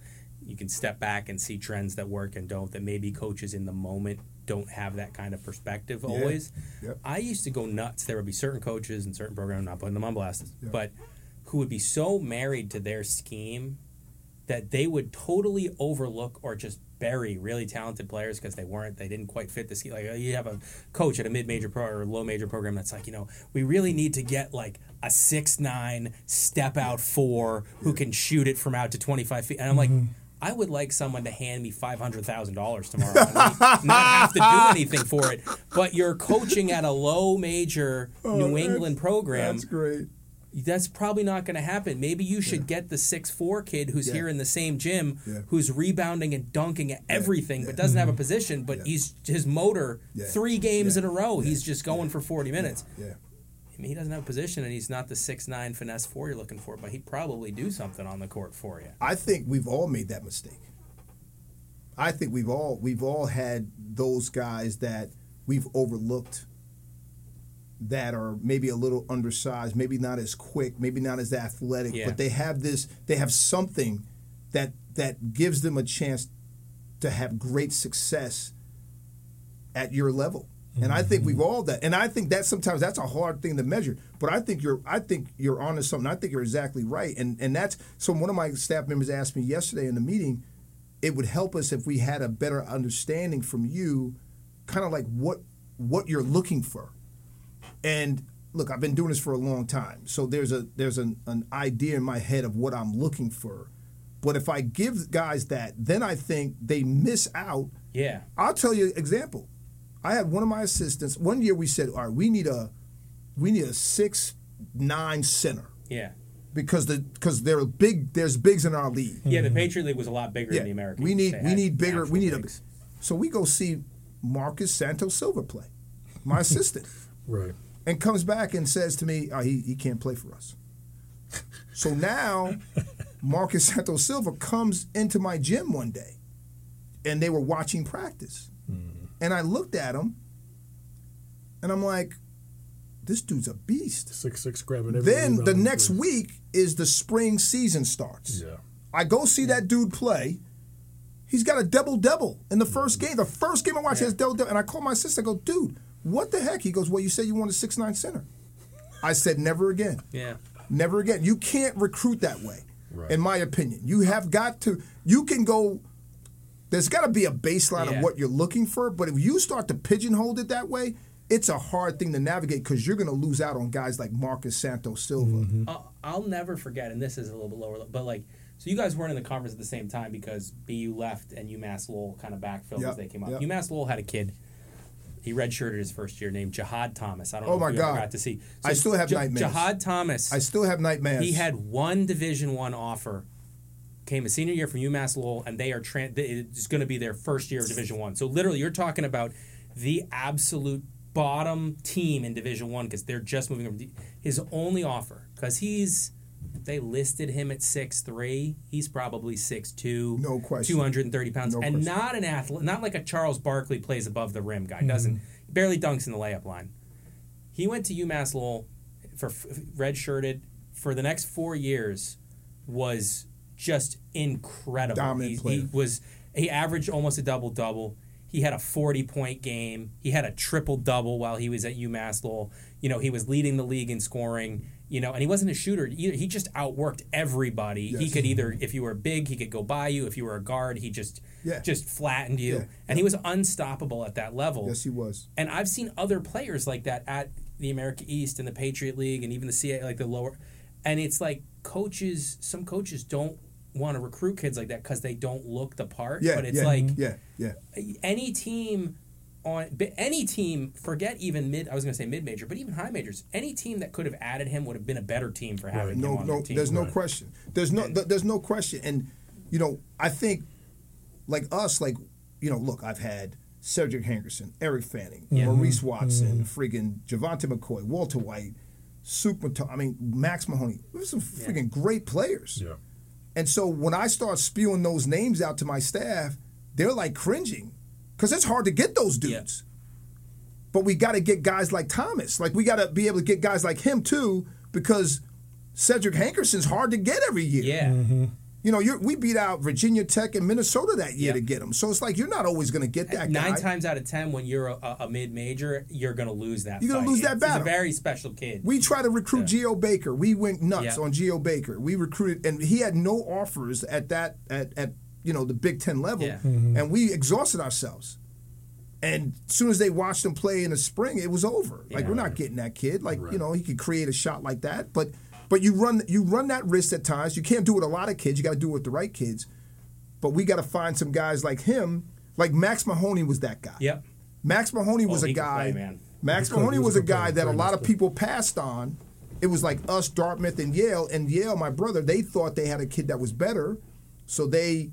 you can step back and see trends that work and don't. That maybe coaches in the moment don't have that kind of perspective always. Yep. I used to go nuts. There would be certain coaches and certain programs, not putting them on blast, but who would be so married to their scheme that they would totally overlook or just bury really talented players because they weren't they didn't quite fit the scheme. Like you have a coach at a mid major pro or low major program that's like you know we really need to get like a six nine step out four who can shoot it from out to twenty five feet, and I'm like. Mm-hmm. I would like someone to hand me five hundred thousand dollars tomorrow, and me not have to do anything for it. But you're coaching at a low major oh, New England program That's great. that's probably not going to happen. Maybe you should get the six four kid who's Yeah. here in the same gym, Yeah. who's rebounding and dunking at everything, but doesn't have a mm-hmm. position. But he's his motor Yeah. three games Yeah. in a row. He's just going for forty minutes. I mean, he doesn't have a position, and he's not the six nine finesse four you're looking for. But he'd probably do something on the court for you. I think we've all made that mistake. I think we've all we've all had those guys that we've overlooked that are maybe a little undersized, maybe not as quick, maybe not as athletic, Yeah. but they have this they have something that that gives them a chance to have great success at your level. And I think we've mm-hmm. all that. And I think that sometimes that's a hard thing to measure. But I think you're I think you're onto something. I think you're exactly right. And and that's so one of my staff members asked me yesterday in the meeting, it would help us if we had a better understanding from you, kind of like what what you're looking for. And look, I've been doing this for a long time. So there's a there's an, an idea in my head of what I'm looking for. But if I give guys that, then I think they miss out Yeah, I'll tell you an example. I had one of my assistants. One year we said, "All right, we need a, we need a six nine center yeah, because the because there are big there's bigs in our league. yeah. The mm-hmm. Patriot League was a lot bigger than the American. we need They we need bigger. We natural need a. So we go see Marcus Santos Silva play, my assistant, Right. and comes back and says to me, oh, "He he can't play for us." So now, Marcus Santos Silva comes into my gym one day, and they were watching practice, mm. And I looked at him, and I'm like, "This dude's a beast." Six six grabbing every Then the rebound. next week is the spring season starts. Yeah. I go see that dude play. He's got a double double in the first game. The first game I watched, he has double double. And I call my sister. I go, dude, what the heck? He goes, well, you said you want a six nine center. I said, never again. Yeah, Never again. You can't recruit that way, Right. in my opinion. You have got to. You can go. There's got to be a baseline Yeah. of what you're looking for. But if you start to pigeonhole it that way, it's a hard thing to navigate because you're going to lose out on guys like Marcus Santos Silva. Mm-hmm. I'll, I'll never forget, and this is a little bit lower, but like, so you guys weren't in the conference at the same time because BU left and UMass Lowell kind of backfilled Yep, as they came up. yep. UMass Lowell had a kid. He redshirted his first year named Jahad Thomas. I don't know Oh, my if you ever God. got to see. I still have J- nightmares. Jahad Thomas. I still have nightmares. He had one Division One offer. Came a senior year from UMass Lowell, and they are tran- it's going to be their first year of Division One. So literally, you're talking about the absolute bottom team in Division One because they're just moving from his only offer because he's they listed him at six three. He's probably six two, No question. two hundred and thirty pounds, No and question. not an athlete, not like a Charles Barkley plays above the rim guy. Mm-hmm. Doesn't barely dunks in the layup line. He went to UMass Lowell for f- redshirted for the next four years. Was just incredible. Dominant he, player. he was he averaged almost a double double. He had a forty point game. He had a triple double while he was at UMass Lowell. You know, he was leading the league in scoring. You know, and he wasn't a shooter either. He just outworked everybody. He could either, if you were big, he could go by you. If you were a guard, he just Yeah. just flattened you. Yeah. And he was unstoppable at that level. yes, he was. And I've seen other players like that at the America East and the Patriot League and even the CA, like the lower. And it's like coaches, some coaches don't want to recruit kids like that because they don't look the part. Yeah, but it's yeah, like yeah, yeah. any team on any team, forget even mid. I was going to say mid major, but even high majors. Any team that could have added him would have been a better team for having him No, on no, their team. there's no Right. question. There's no, th- there's no question. And you know, I think like us, like you know, look, I've had Cedric Hankerson, Eric Fanning, Maurice mm-hmm. Watson, mm-hmm. friggin' Javante McCoy, Walter Whyte, Super. I mean, Max Mahoney. Those are some friggin' great players. Yeah. And so when I start spewing those names out to my staff, they're like cringing because it's hard to get those dudes. But we got to get guys like Thomas. Like we got to be able to get guys like him too because Cedric Hankerson's hard to get every year. Yeah. Mm-hmm. You know, you're, we beat out Virginia Tech and Minnesota that year Yep. to get him. So it's like you're not always going to get that Nine guy. times out of ten, when you're a, a mid major, you're going to lose that. You're gonna lose that It's- battle. He's a very special kid. We try to recruit Geo Baker. We went nuts Yeah. on Geo Baker. We recruited, and he had no offers at that at, at you know the Big Ten level, Yeah. Mm-hmm. and we exhausted ourselves. And as soon as they watched him play in the spring, it was over. Like we're not getting that kid. Like you know he could create a shot like that, but but you run you run that risk at times. You can't do it with a lot of kids. You got to do it with the right kids. But we got to find some guys like him. Like Max Mahoney was that guy. Yep. Max Mahoney oh, was Oh, a guy. play, man. Max He Mahoney was was a a guy player, that a lot nice of player. people passed on. It was like us, Dartmouth, and Yale. And Yale, my brother, they thought they had a kid that was better, so they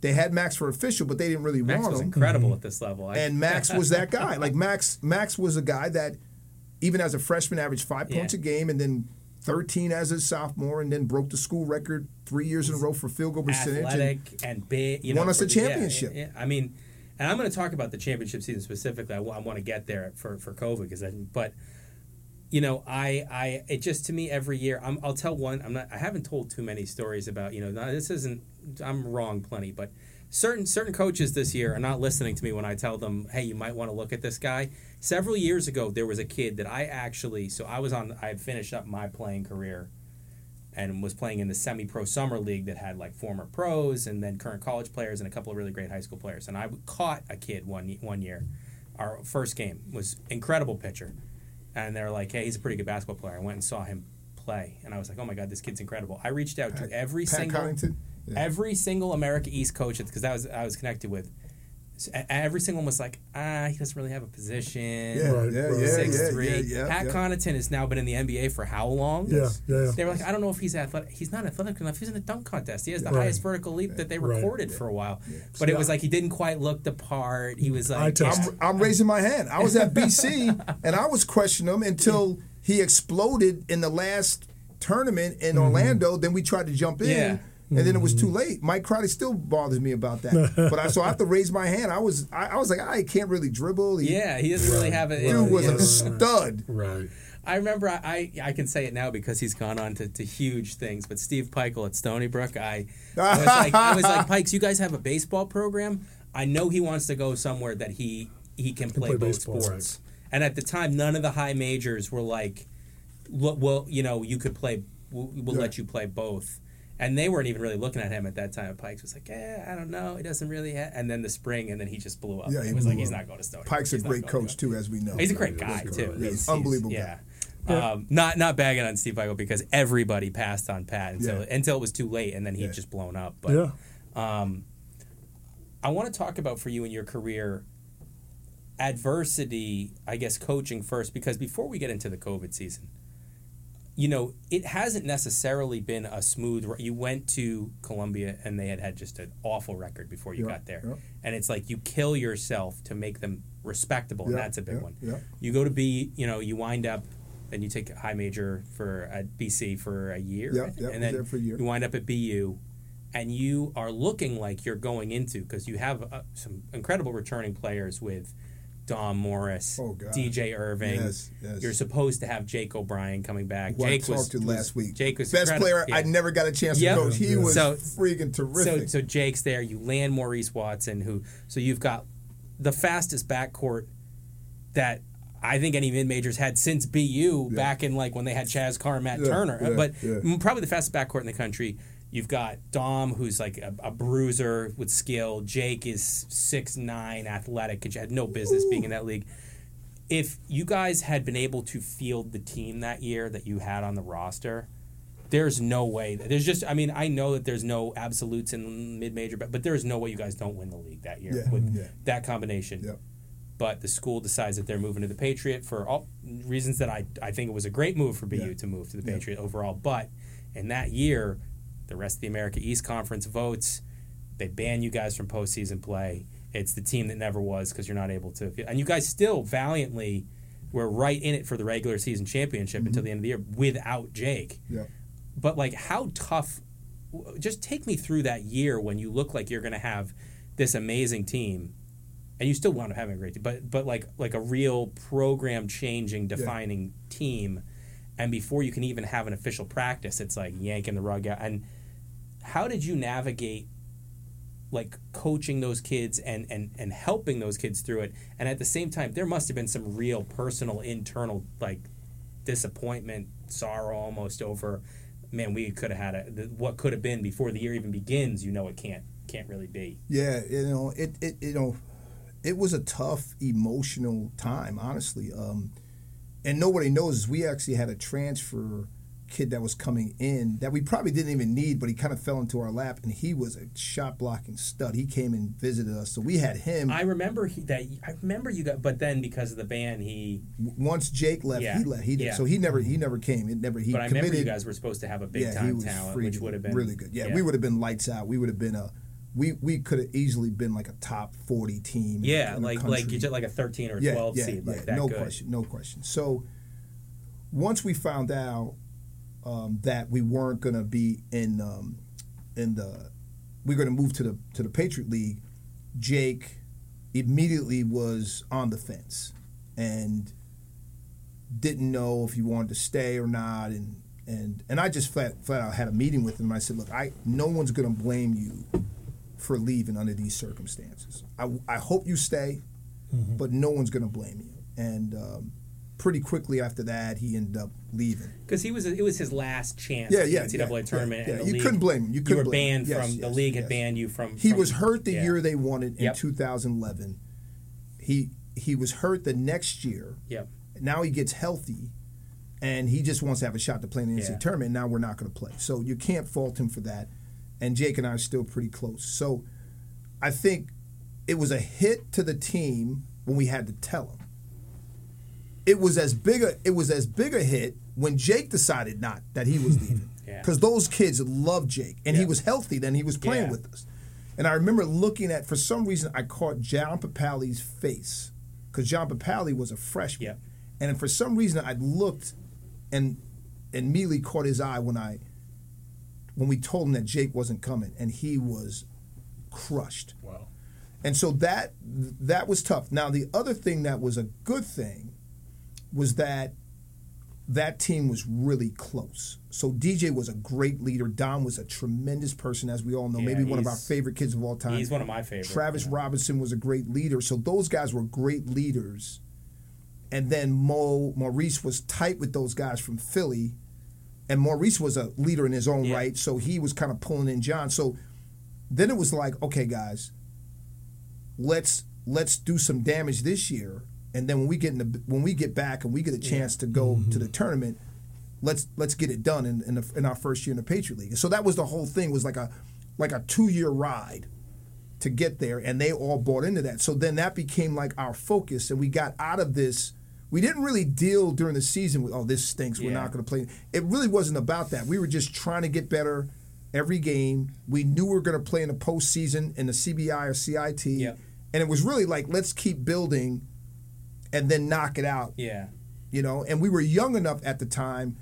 they had Max for official, but they didn't really Max want was him. incredible mm-hmm. at this level. I- And Max was that guy. Like Max, Max was a guy that even as a freshman averaged five Yeah. points a game, and then. 13 as a sophomore, and then broke the school record three years in a row for field goal percentage. and- athletic and, big. You won know, us a championship. yeah, yeah. I mean, and I'm going to talk about the championship season specifically. I, want to get there for for COVID because, but you know, I I it just to me every year. I'm, I'll tell one. I'm not. I haven't told too many stories about you know. no, This isn't. I'm wrong plenty, but certain certain coaches this year are not listening to me when I tell them, hey, you might want to look at this guy. Several years ago, there was a kid that I actually. So I was on. I had finished up my playing career and was playing in the semi-pro summer league that had like former pros and then current college players and a couple of really great high school players. And I caught a kid one one year. Our first game was incredible pitcher, and they're like, "Hey, he's a pretty good basketball player." I went and saw him play, and I was like, "Oh my god, this kid's incredible." I reached out to every Pat single Connaughton? Yeah. every single America East coach because that was I was connected with. So, every single one was like, ah, he doesn't really have a position. Yeah, Right, yeah, yeah, Six yeah, three. yeah, yeah, Pat yeah. Connaughton has now been in the NBA for how long? Yeah, yeah, yeah. They were like, I don't know if he's athletic. He's not athletic enough. He's in the dunk contest. He has the Right. highest vertical leap that they Right. recorded for a while. But it was like he didn't quite look the part. He was like, I'm, I'm raising my hand. I was at BC and I was questioning him until he exploded in the last tournament in Orlando. Then we tried to jump in. Yeah. And then it was too mm-hmm. late. Mike Crowley still bothers me about that. but I so I have to raise my hand. I was I, I was like I can't really dribble. He, yeah, he doesn't really have it. dude was yeah. a stud. Right. I remember I, I I can say it now because he's gone on to, to huge things. But Steve Pikiell at Stony Brook, I, I was like I was like Pikes, you guys have a baseball program. I know he wants to go somewhere that he he can play, play both baseball, sports. And at the time, none of the high majors were like, "Look, well, you know, you could play. We'll, we'll let you play both. And they weren't even really looking at him at that time. Pikes was like, "Yeah, I don't know. He doesn't really." Ha-. And then the spring, and then he just blew up. Yeah, he it was blew like, "He's not going to Stony." Pike's a He's not great coach to- too, as we know. He's a great Yeah, guy too. great. Yeah, He's- unbelievable he's- guy. Yeah. Um, not not bagging on Steve Pikiell because everybody passed on Pat until Yeah. until it was too late, and then he'd Yeah. just blown up. But yeah. um, I want to talk about for you in your career adversity, I guess coaching first, because before we get into the COVID season, you know, it hasn't necessarily been a smooth. You went to Columbia and they had had just an awful record before you Yeah, got there, yeah. and it's like you kill yourself to make them respectable, and that's a big yeah, one. yeah. You go to B, you know, you wind up. And you take a high major for at BC for a year, Yeah, yeah, and then for a year. you wind up at BU, and you are looking like you're going into because you have uh, some incredible returning players with Dom Morris, Oh. DJ Irving. Yes, yes. You're supposed to have Jake O'Brien coming back. Who I Jake was talked to last week. Jake was best incredible. player Yeah. I never got a chance Yep. to coach. He was So- freaking terrific. so Jake's there. You land Maurice Watson, who so you've got the fastest backcourt that I think any mid majors had since BU Yeah. back in like when they had Chaz Carr and Matt Yeah, Turner, but probably the fastest backcourt in the country. You've got Dom, who's like a, a bruiser with skill. Jake is six nine, athletic, and had no business being in that league. If you guys had been able to field the team that year that you had on the roster, there's no way. There's just. I mean, I know that there's no absolutes in mid major, but but there is no way you guys don't win the league that year Yeah, with yeah. that combination. Yep. But the school decides that they're moving to the Patriot for all reasons that I I think it was a great move for BU Yeah. to move to the Yeah. Patriot overall. But in that year, the rest of the America East Conference votes. They ban you guys from postseason play. It's the team that never was because you're not able to. And you guys still valiantly were right in it for the regular season championship Mm-hmm. until the end of the year without Jake yeah. but like how tough just take me through that year when you look like you're going to have this amazing team and you still wound up having a great team but but like like a real program changing defining team and before you can even have an official practice it's like yanking the rug out and how did you navigate like coaching those kids and, and, and helping those kids through it and at the same time there must have been some real personal internal like disappointment sorrow almost over man we could have had a what could have been before the year even begins you know it can't can't really be Yeah, you know, it, it you know, it was a tough emotional time, honestly. Um, and nobody knows we actually had a transfer kid that was coming in that we probably didn't even need, but he kind of fell into our lap, and he was a shot blocking stud. He came and visited us, so we had him. i remember he, that i remember you got but then because of the ban he Once Jake left, Yeah, he left. He did. yeah. So he never he never came. It never he but i committed. remember you guys were supposed to have a big yeah, time talent which would have been really good. Yeah, we would have been lights out. We would have been a we we could have easily been like a top forty team. in- yeah in the like like you just like a 13 or yeah, 12 yeah, seed like yeah, that no good question, no question. So once we found out um, that we weren't going to be in um, in the we are going to move to the to the Patriot League, Jake immediately was on the fence and didn't know if he wanted to stay or not and and and I just flat flat out had a meeting with him and I said, look, I no one's going to blame you for leaving under these circumstances. I, I hope you stay, but no one's going to blame you. And um, pretty quickly after that, he ended up leaving. because he was it was his last chance Yeah, the yeah, NCAA yeah, tournament yeah, yeah. the You league, couldn't blame him. You couldn't were banned Yes, from the yes, league had banned you from He from- was hurt the year they won it in Yep. 2011. He he was hurt the next year. Yep. Now he gets healthy, and he just wants to have a shot to play in the NCAA tournament. Now we're not going to play, so you can't fault him for that. And Jake and I are still pretty close. So I think it was a hit to the team when we had to tell him. It was as big a it was as big a hit when Jake decided not that he was leaving. Yeah. Because those kids loved Jake, and he was healthy then. He was playing Yeah. with us. And I remember looking at, for some reason, I caught John Papale's face because John Papale was a freshman. And for some reason, I looked and and immediately caught his eye when I when we told him that Jake wasn't coming, and he was crushed. Wow. And so that that was tough. Now the other thing that was a good thing was that that team was really close. So DJ was a great leader. Dom was a tremendous person, as we all know, Yeah, maybe one of our favorite kids of all time. he's one of my favorites Travis. Robinson was a great leader. So those guys were great leaders. And then Mo Maurice was tight with those guys from Philly. and Maurice was a leader in his own Yeah. right, so he was kind of pulling in John. So then it was like, okay, guys, let's let's do some damage this year, and then when we get in the, when we get back and we get a chance to go to the mm-hmm. tournament, let's let's get it done in in, the, in our first year in the Patriot League. So that was the whole thing was like a like a two year ride to get there, and they all bought into that. So then that became like our focus, and we got out of this. We didn't really deal during the season with, oh, this stinks. We're Yeah. not going to play. It really wasn't about that. We were just trying to get better every game. We knew we were going to play in the postseason in the CBI or CIT, Yep. and it was really like, let's keep building, and then knock it out Yeah. you know and we were young enough at the time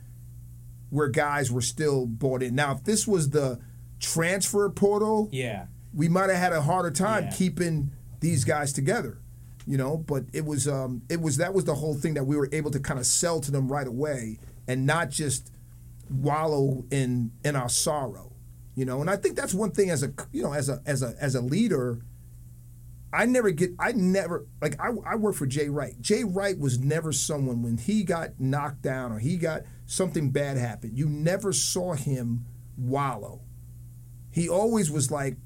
where guys were still bought in now if this was the transfer portal Yeah. we might have had a harder time Yeah. keeping these guys together you know but it was um it was that was the whole thing that we were able to kind of sell to them right away and not just wallow in in our sorrow you know and i think that's one thing as a you know as a as a as a leader I never get. I never like. I, I work for Jay Wright. Jay Wright was never someone when he got knocked down or he got something bad happen. You never saw him wallow. He always was like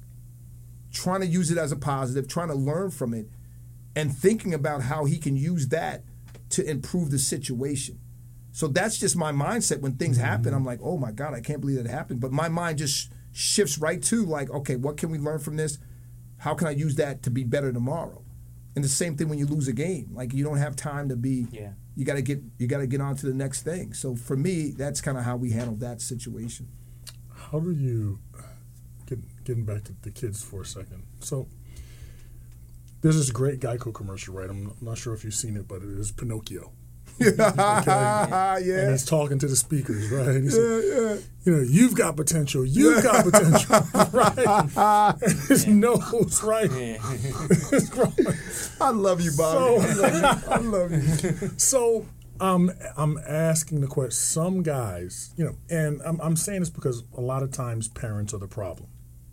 trying to use it as a positive, trying to learn from it, and thinking about how he can use that to improve the situation. So that's just my mindset when things mm-hmm. happen. I'm like, oh my god, I can't believe that happened. But my mind just shifts right to like, okay, what can we learn from this? How can I use that to be better tomorrow? And the same thing when you lose a game. Like you don't have time to be. Yeah. You got to get. You got to get on to the next thing. So for me, that's kind of how we handled that situation. How do you get, getting back to the kids for a second? So there's this great Geico commercial, right? I'm not sure if you've seen it, but it is Pinocchio. Yeah. And he's talking to the speakers, right? And He said, You know, you've got potential. You've got potential, right? And his nose, right? I love you, Bobby. So- I love you. I love you. So um, I'm asking the question. Some guys, you know, and I'm, I'm saying this because a lot of times parents are the problem.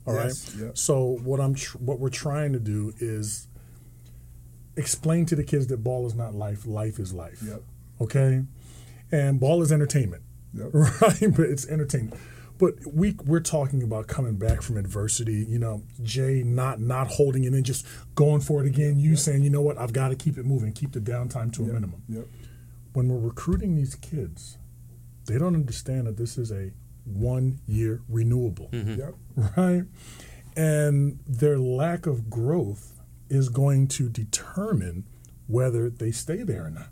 All right. Yes, yeah. So what I'm tr- what we're trying to do is explain to the kids that ball is not life. Life is life. Yep. Okay. And ball is entertainment. Yep. Right. But it's entertainment. But we we're talking about coming back from adversity. You know, Jay not not holding it in, just going for it again. You saying, you know what, I've got to keep it moving, keep the downtime to a minimum Yep. when we're recruiting these kids, they don't understand that this is a one year renewable, mm-hmm. Yep. right? And their lack of growth is going to determine whether they stay there or not.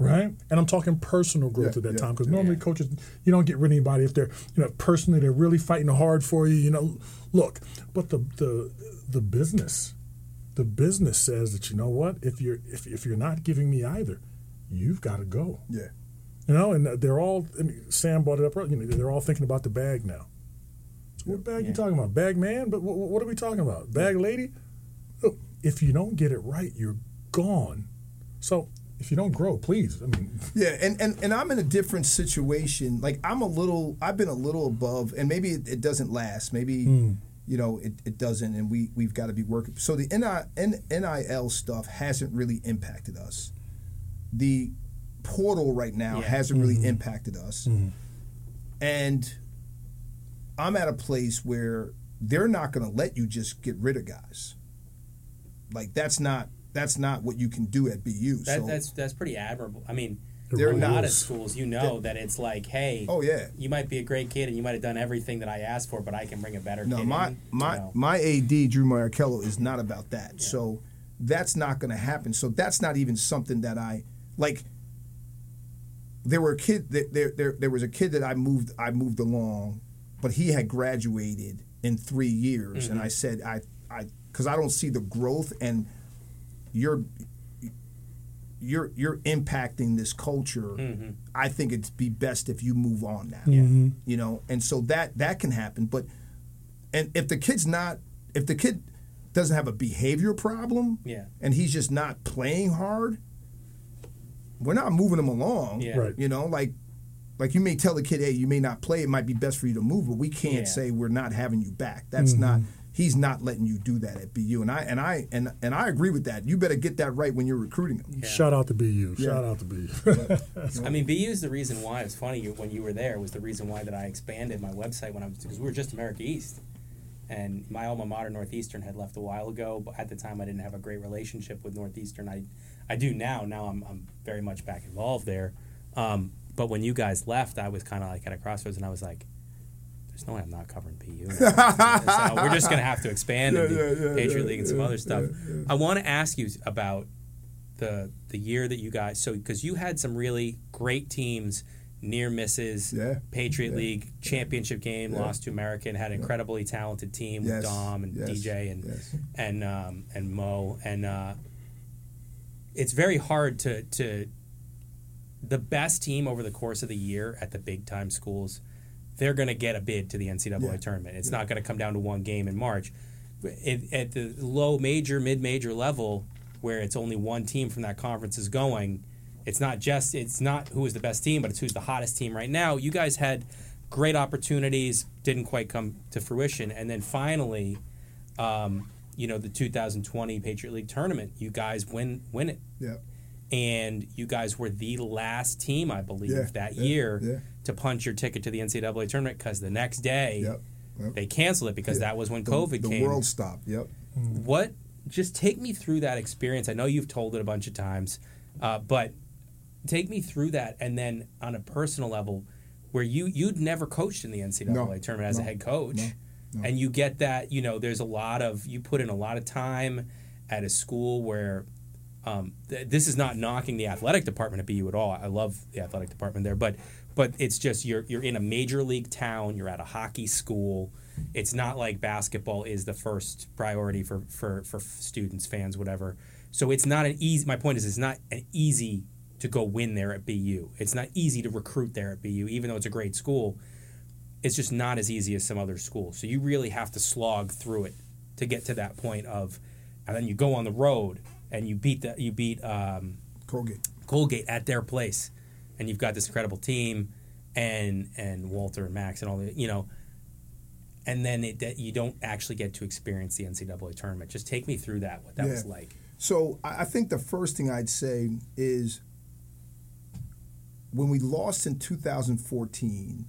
Right, and I'm talking personal growth Yeah, at that yeah, time because yeah. normally coaches, you don't get rid of anybody if they're, you know, personally they're really fighting hard for you. You know, look, but the the the business, the business says that you know what, if you're if, if you're not giving me either, you've got to go. Yeah. You know, and they're all. I mean, Sam brought it up. You know, they're all thinking about the bag now. What bag you talking about? Bag man? But what, what are we talking about? Bag lady? Look, if you don't get it right, you're gone. So if you don't grow, please. I mean, Yeah, and, and, and I'm in a different situation. Like I'm a little, I've been a little above, and maybe it, it doesn't last. Maybe hmm. you know it, it doesn't, and we we've got to be working. So the NIL stuff hasn't really impacted us. The portal right now Yeah. hasn't really mm-hmm. impacted us, mm-hmm. and I'm at a place where they're not going to let you just get rid of guys. Like that's not that's not what you can do at BU. That, so that's that's pretty admirable. I mean, They're really not at schools, you know that it's like, hey, oh yeah. you might be a great kid and you might have done everything that I asked for, but I can bring a better No, kid my in. you my know. my AD Drew Marrochello is not about that. So that's not going to happen. So that's not even something that I like. There were a kid that there, there there was a kid that I moved I moved along, but he had graduated in three years, and mm-hmm. I said I I because I don't see the growth and you're you're you're impacting this culture. Mm-hmm. I think it'd be best if you move on now. Mm-hmm. You know, and so that that can happen, but and if the kid's not if the kid doesn't have a behavior problem Yeah. and he's just not playing hard we're not moving him along Yeah. Right. you know like like you may tell the kid hey you may not play it might be best for you to move but we can't Yeah. say we're not having you back that's mm-hmm. not he's not letting you do that at BU. And I and I and and I agree with that. You better get that right when you're recruiting them. Shout out to BU. Yeah. Shout out to BU. I mean, BU is the reason why. It's funny when you were there was the reason why that I expanded my website when I was because we were just America East, and my alma mater Northeastern had left a while ago. But at the time, I didn't have a great relationship with Northeastern. I, I do now. Now I'm, I'm very much back involved there. Um, but when you guys left, I was kind of like at a crossroads, and I was like. There's no way I'm not covering BU. so we're just going to have to expand and do Yeah, yeah, yeah, Patriot yeah, League and some other stuff. yeah, yeah. I want to ask you about the the year that you guys so because you had some really great teams near misses Yeah. patriot Yeah. league championship game Yeah. lost to american had an incredibly talented team Yes. with dom and Yes. dj and Yes. and um, and mo and uh, it's very hard to to the best team over the course of the year at the big time schools they're going to get a bid to the ncaa Yeah. tournament. It's not going to come down to one game in march. It, at the low major mid major level where it's only one team from that conference is going it's not just it's not who is the best team but it's who's the hottest team. Right now you guys had great opportunities didn't quite come to fruition. And then finally um, you know the 2020 patriot league tournament you guys win win it. Yeah. and you guys were the last team i believe Yeah, that yeah, year yeah. To punch your ticket to the ncaa tournament because the next day Yep. Yep. they canceled it because Yeah. that was when The, covid the came The world stopped. Yep. what just take me through that experience i know you've told it a bunch of times uh, but take me through that and then on a personal level where you you'd never coached in the ncaa No, tournament as a head coach no, no. and you get that you know there's a lot of you put in a lot of time at a school where um, th- this is not knocking the athletic department at BU at all. I love the athletic department there, but but it's just you're you're in a major league town. You're at a hockey school. It's not like basketball is the first priority for for for students, fans, whatever. So it's not an easy. My point is, it's not an easy to go win there at BU. It's not easy to recruit there at BU, even though it's a great school. It's just not as easy as some other schools. So you really have to slog through it to get to that point of, and then you go on the road and you beat the you beat um, Colgate. Colgate at their place, and you've got this incredible team, and and Walter and Max and all the you know, and then it, that you don't actually get to experience the NCAA tournament. Just take me through that. What that Yeah. was like. So I think the first thing I'd say is when we lost in 2014,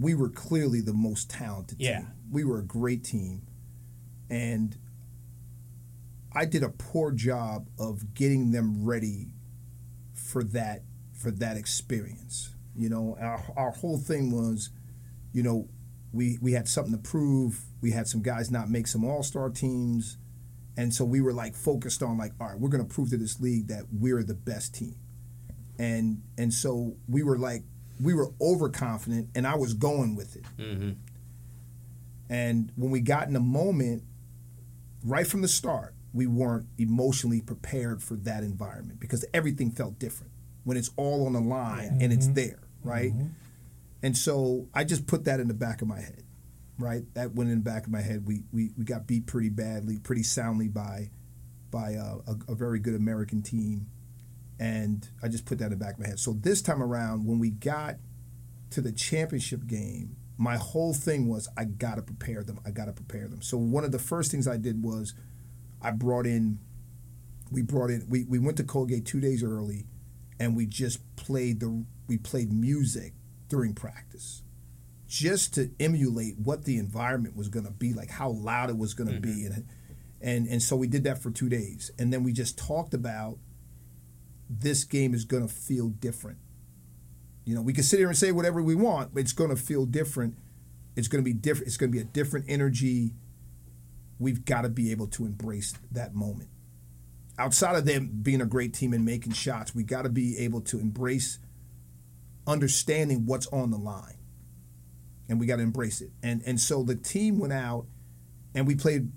we were clearly the most talented Yeah. team. We were a great team. And I did a poor job of getting them ready for that for that experience. You know, our, our whole thing was, you know, we we had something to prove. We had some guys not make some all-star teams. And so we were like focused on like, all right, we're going to prove to this league that we're the best team. And and so we were like, we were overconfident, and I was going with it. Mm-hmm. And when we got in the moment, right from the start, we weren't emotionally prepared for that environment because everything felt different when it's all on the line and it's mm-hmm. there, right? Mm-hmm. And so I just put that in the back of my head, right? That went in the back of my head. We we, we got beat pretty badly, pretty soundly by by a, a, a very good American team, and I just put that in the back of my head. So this time around, when we got to the championship game, my whole thing was I got to prepare them. I got to prepare them. So one of the first things I did was I brought in, we brought in, we, we went to Colgate two days early, and we just played the we played music during practice, just to emulate what the environment was going to be like, how loud it was going to be, mm-hmm. and and and so we did that for two days, and then we just talked about this game is going to feel different. You know, we can sit here and say whatever we want, but it's going to feel different. It's going to be different. It's going to be a different energy. We've got to be able to embrace that moment. Outside of them being a great team and making shots, we got to be able to embrace understanding what's on the line. And we got to embrace it. And and so the team went out and we played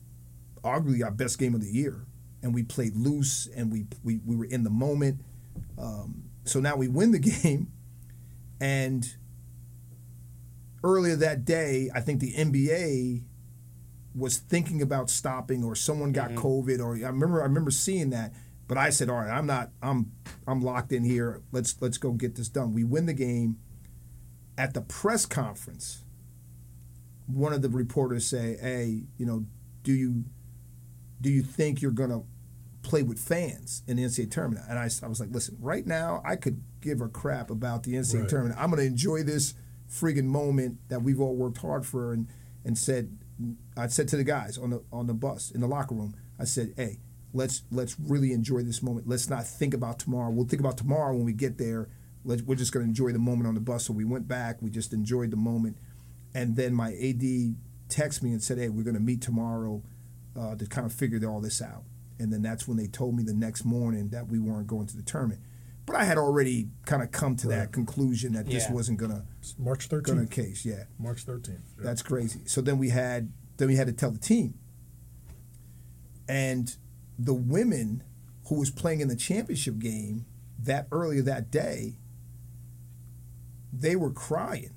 arguably our best game of the year. And we played loose and we we, we were in the moment. Um, so now we win the game. And earlier that day, I think the NBA was thinking about stopping or someone got mm-hmm. COVID or I remember I remember seeing that. But I said, all right, I'm not I'm I'm locked in here. Let's let's go get this done. We win the game. At the press conference, one of the reporters say, "Hey, you know, do you do you think you're gonna play with fans in the NCAA tournament?" And I, I was like, "Listen, right now, I could give a crap about the NCAA Right. tournament. I'm gonna enjoy this friggin' moment that we've all worked hard for." And and said, I said to the guys on the on the bus in the locker room, I said, "Hey, let's let's really enjoy this moment. Let's not think about tomorrow. We'll think about tomorrow when we get there. Let's, we're just going to enjoy the moment on the bus." So we went back. We just enjoyed the moment, and then my AD texted me and said, "Hey, we're going to meet tomorrow uh, to kind of figure all this out." And then that's when they told me the next morning that we weren't going to the tournament. But I had already kind of come to that conclusion that this wasn't gonna It's March gonna thirteenth. case. Yeah. March thirteenth. That's crazy. So then we had then we had to tell the team. And the women who was playing in the championship game that earlier that day, they were crying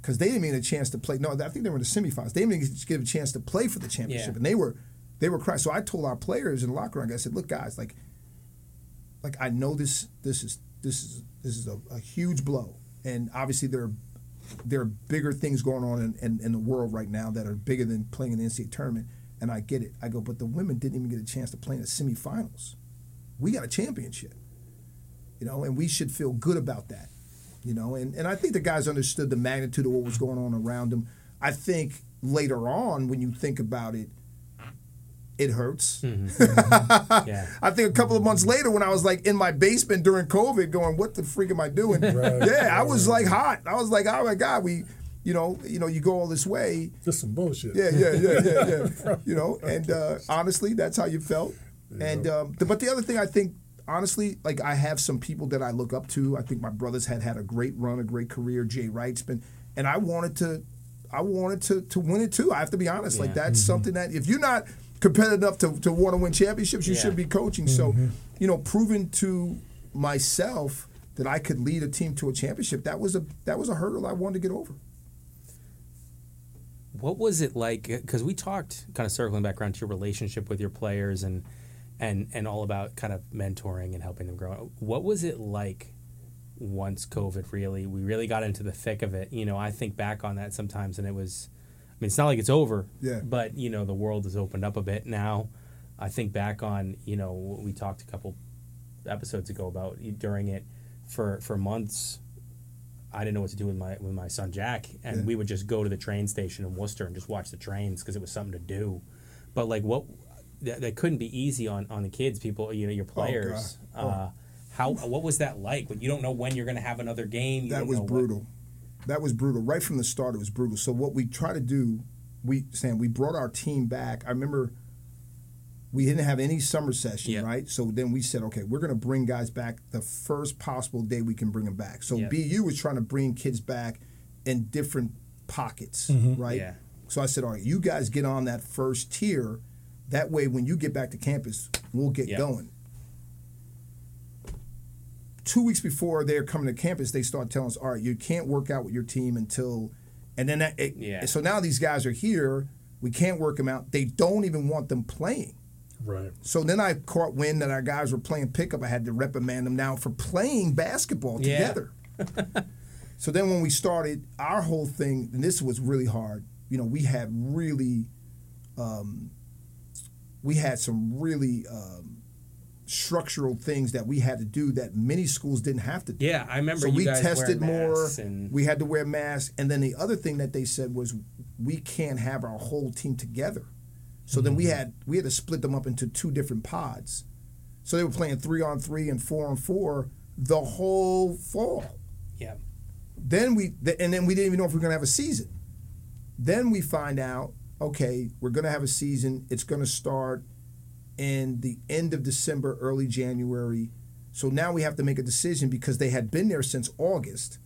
because they didn't even get a chance to play. No, I think they were in the semifinals. They didn't even get a chance to play for the championship, Yeah. and they were they were crying. So I told our players in the locker room, I said, "Look, guys, like, like I know this this is this is this is a, a huge blow, and obviously there are there are bigger things going on in, in, in the world right now that are bigger than playing in the NCAA tournament, and I get it. I go, but the women didn't even get a chance to play in the semifinals. We got a championship, you know, and we should feel good about that, you know. And and I think the guys understood the magnitude of what was going on around them. I think later on, when you think about it, it hurts. Yeah. I think a couple of months later, when I was like in my basement during COVID, going, "What the freak am I doing?" Right. Yeah, I was like hot. I was like, "Oh my god, we, you know, you know, you go all this way." Just some bullshit. Yeah, yeah, yeah, yeah, yeah. you know, and uh, honestly, that's how you felt. And um, the, but the other thing I think, honestly, like I have some people that I look up to. I think my brothers had had a great run, a great career. Jay Wright's been, and I wanted to, I wanted to to win it too. I have to be honest. Like Yeah. that's something that if you're not competitive enough to, to want to win championships, you Yeah. should be coaching. So, mm-hmm. you know, proving to myself that I could lead a team to a championship, that was a that was a hurdle I wanted to get over. What was it like? Because we talked, kind of circling back around to your relationship with your players and and and all about kind of mentoring and helping them grow. What was it like once COVID really? We really got into the thick of it. You know, I think back on that sometimes, and it was. Mean, it's not like it's over. Yeah. But you know, the world has opened up a bit now. I think back on you know what we talked a couple episodes ago about during it for for months. I didn't know what to do with my with my son Jack, and Yeah. we would just go to the train station in Worcester and just watch the trains because it was something to do. But like what that, that couldn't be easy on on the kids, people, you know, your players. God. Oh. Uh, how what was that like? When you don't know when you're going to have another game. You that was know what- brutal. That was brutal. Right from the start, it was brutal. So what we try to do, we Sam, we brought our team back. I remember we didn't have any summer session, Yeah. right? So then we said, okay, we're going to bring guys back the first possible day we can bring them back. So Yeah. BU was trying to bring kids back in different pockets, mm-hmm. right? Yeah. So I said, all right, you guys get on that first tier. That way, when you get back to campus, we'll get Yeah. going. Two weeks before they're coming to campus, they start telling us, all right, you can't work out with your team until, and then that, it, Yeah. so now these guys are here. We can't work them out. They don't even want them playing. Right. So then I caught wind that our guys were playing pickup. I had to reprimand them now for playing basketball Yeah. together. so then when we started our whole thing, and this was really hard. You know, we had really, um, we had some really um, structural things that we had to do that many schools didn't have to do. Yeah, I remember So we tested more. and We had to wear masks, and then the other thing that they said was we can't have our whole team together. So then Mm-hmm. we had we had to split them up into two different pods. So they were playing three on three and four on four the whole fall. yeah, Then we th- and then we didn't even know if we were going to have a season. Then we find out, okay, we're going to have a season. It's going to start in the end of December, early January. So now we have to make a decision because they had been there since August.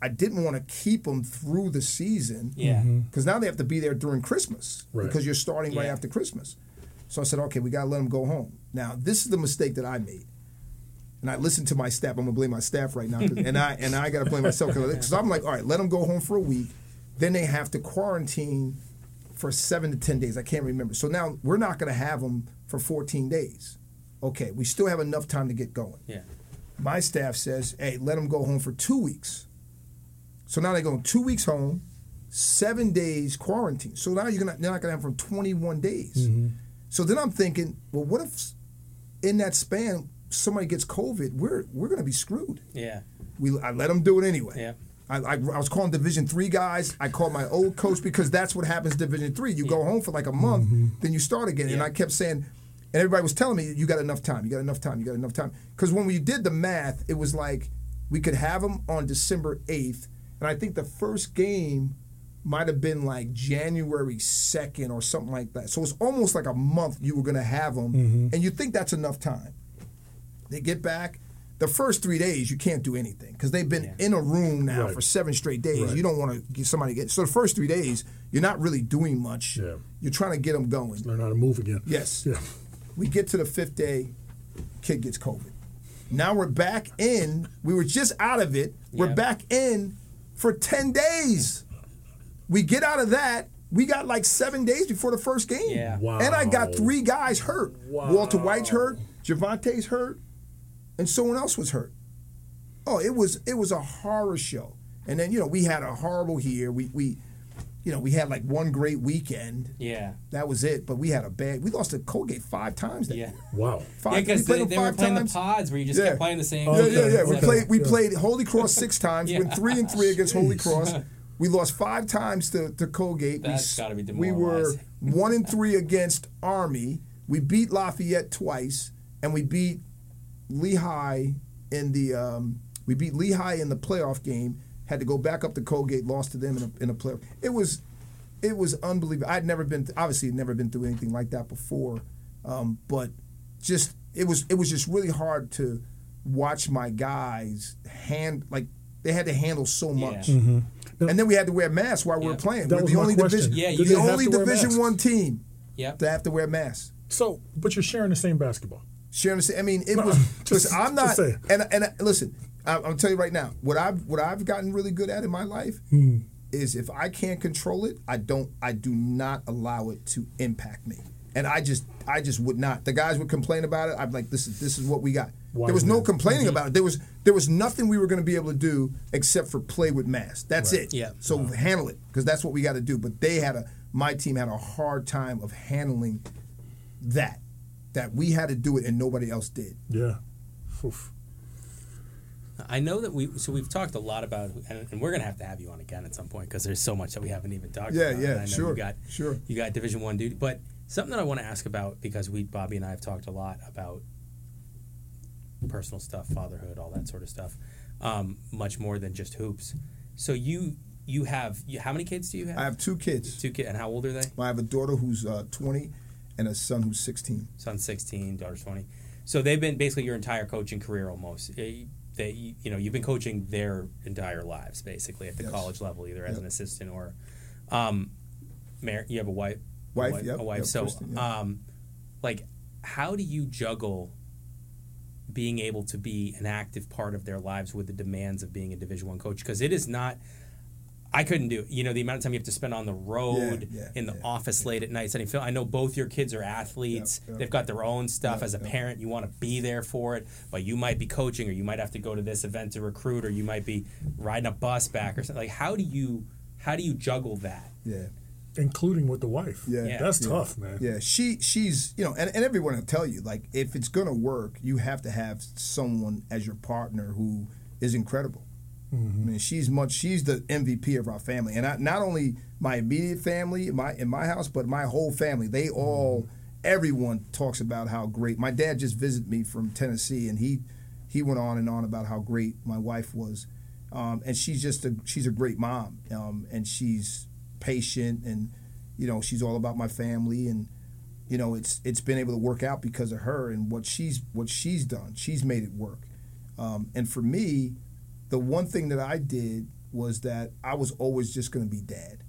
I didn't want to keep them through the season yeah. Mm-hmm. because now they have to be there during Christmas Right. because you're starting right after Christmas. So I said, okay, we got to let them go home. Now, this is the mistake that I made. And I listened to my staff. I'm gonna blame my staff right now, and I and I got to blame myself because I'm like, all right, let them go home for a week. Then they have to quarantine for seven to ten days. I can't remember. So now we're not gonna have them for 14 days. Okay, we still have enough time to get going. Yeah. My staff says, hey, let them go home for two weeks. So now they're going two weeks home, seven days quarantine. So now you're gonna they're not gonna have from 21 days. Mm-hmm. So then I'm thinking, well, what if in that span somebody gets COVID? We're we're gonna be screwed. Yeah. We I let them do it anyway. Yeah. I, I, I was calling Division three guys. I called my old coach because that's what happens. Division three, you go home for like a month, mm-hmm. then you start again. And I kept saying, and everybody was telling me, you got enough time. You got enough time. You got enough time. Because when we did the math, it was like we could have them on December eighth, and I think the first game might have been like January second or something like that. So it's almost like a month you were going to have them, mm-hmm. and you think that's enough time. They get back. The first three days you can't do anything because they've been Yeah. in a room now Right. for seven straight days. Right. You don't want to get somebody to get. So the first three days you're not really doing much. Yeah. You're trying to get them going. Learn how to move again. Yes. Yeah. We get to the fifth day, kid gets COVID. Now we're back in. We were just out of it. We're Yeah. back in for 10 days. We get out of that. We got like seven days before the first game. Yeah. Wow. And I got three guys hurt. Wow. Walter Whyte's hurt, Javante's hurt, and someone else was hurt. Oh, it was it was a horror show. And then, you know, we had a horrible year. We we you know, we had like one great weekend. Yeah. That was it. But we had a bad. We lost to Colgate five times that Yeah. year. Wow. Five. Yeah, because we they, them they were playing times. the pods where you just Yeah. kept playing the same. Oh, Yeah, yeah, yeah. We played. We Yeah. played Holy Cross six times. Yeah. Went three and three against Holy Cross. We lost five times to, to Colgate. We That's s- gotta be We were one and three against Army. We beat Lafayette twice, and we beat Lehigh in the. Um, we beat Lehigh in the playoff game. Had to go back up to Colgate. Lost to them in a, in a playoff. It was, it was unbelievable. I'd never been obviously never been through anything like that before, um, but just it was it was just really hard to watch my guys hand like they had to handle so much. Mm-hmm. And then we had to wear masks while we were playing. That we're was the only question. division, Yeah, you the only Division. One team Yep. to have to wear masks. So, but you're sharing the same basketball. Sharon, I mean, it No, was. just- listen, I'm not. saying. And and listen, I, I'm tell you right now, what I've what I've gotten really good at in my life Hmm. is if I can't control it, I don't. I do not allow it to impact me. And I just, I just would not. The guys would complain about it. I'm like, this is this is what we got. Wise there was no man. complaining about it. There was there was nothing we were going to be able to do except for play with masks. That's Right. it. Yeah. So handle it because that's what we got to do. But they had a my team had a hard time of handling that. That we had to do it and nobody else did. Yeah. Oof. I know that we so we've talked a lot about and, and we're gonna have to have you on again at some point because there's so much that we haven't even talked Yeah, about. yeah, And I know sure, You got sure. You got Division One duty, but something that I want to ask about because we Bobby and I have talked a lot about personal stuff, fatherhood, all that sort of stuff, um, much more than just hoops. So you you have you, how many kids do you have? I have two kids. two kids, and how old are they? I have a daughter who's uh, 20 and a son who's 16. Son 16, daughter 20. So they've been basically your entire coaching career almost. Eh, They, you know, you've been coaching their entire lives basically at the Yes. college level, either as Yep. an assistant or, um, mar- you have a wife, a Wife, wife, yep, a wife. yep, so, Kristen, um, like, how do you juggle being able to be an active part of their lives with the demands of being a Division One coach? Because it is not. I couldn't do it. You know, the amount of time you have to spend on the road, yeah, in the yeah. office late at night setting film. I know both your kids are athletes. Yep, yep. They've got their own stuff. Yep, As a yep. parent, you want to be there for it, but you might be coaching, or you might have to go to this event to recruit, or you might be riding a bus back, or something. Like, how do you how do you juggle that? Yeah. Including with the wife. Yeah. Yeah. That's Yeah. tough, man. Yeah, she she's you know, and, and everyone will tell you like if it's gonna work, you have to have someone as your partner who is incredible. I mean, she's much she's the MVP of our family, and I, not only my immediate family, my in my house, but my whole family. They all, everyone talks about how great. My dad just visited me from Tennessee, and he he went on and on about how great my wife was, um, and she's just a she's a great mom, um, and she's patient, and you know she's all about my family, and you know it's it's been able to work out because of her and what she's what she's done. She's made it work, um, and for me, the one thing that I did was that I was always just going to be dad,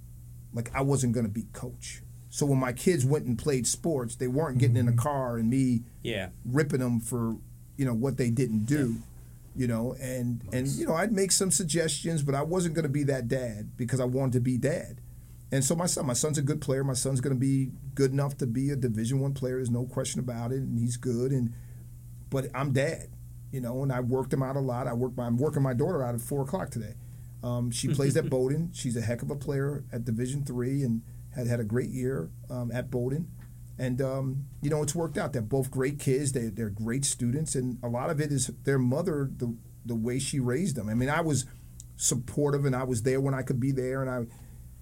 like I wasn't going to be coach. So when my kids went and played sports, they weren't getting in a mm-hmm. car and me Yeah, ripping them for you know what they didn't do you know? And and you know i'd make some suggestions but i wasn't going to be that dad because i wanted to be dad. And so my son my son's a good player. My son's going to be good enough to be a division one player. There's no question about it and he's good and but i'm dad you know and i worked them out a lot i worked my, i'm working my daughter out at four o'clock today Um, she plays at Bowdoin. She's a heck of a player at Division three and had had a great year um, at Bowdoin. And um, you know it's worked out. They're both great kids. They they're great students, and a lot of it is their mother, the the way she raised them. I mean, I was supportive and I was there when I could be there, and I,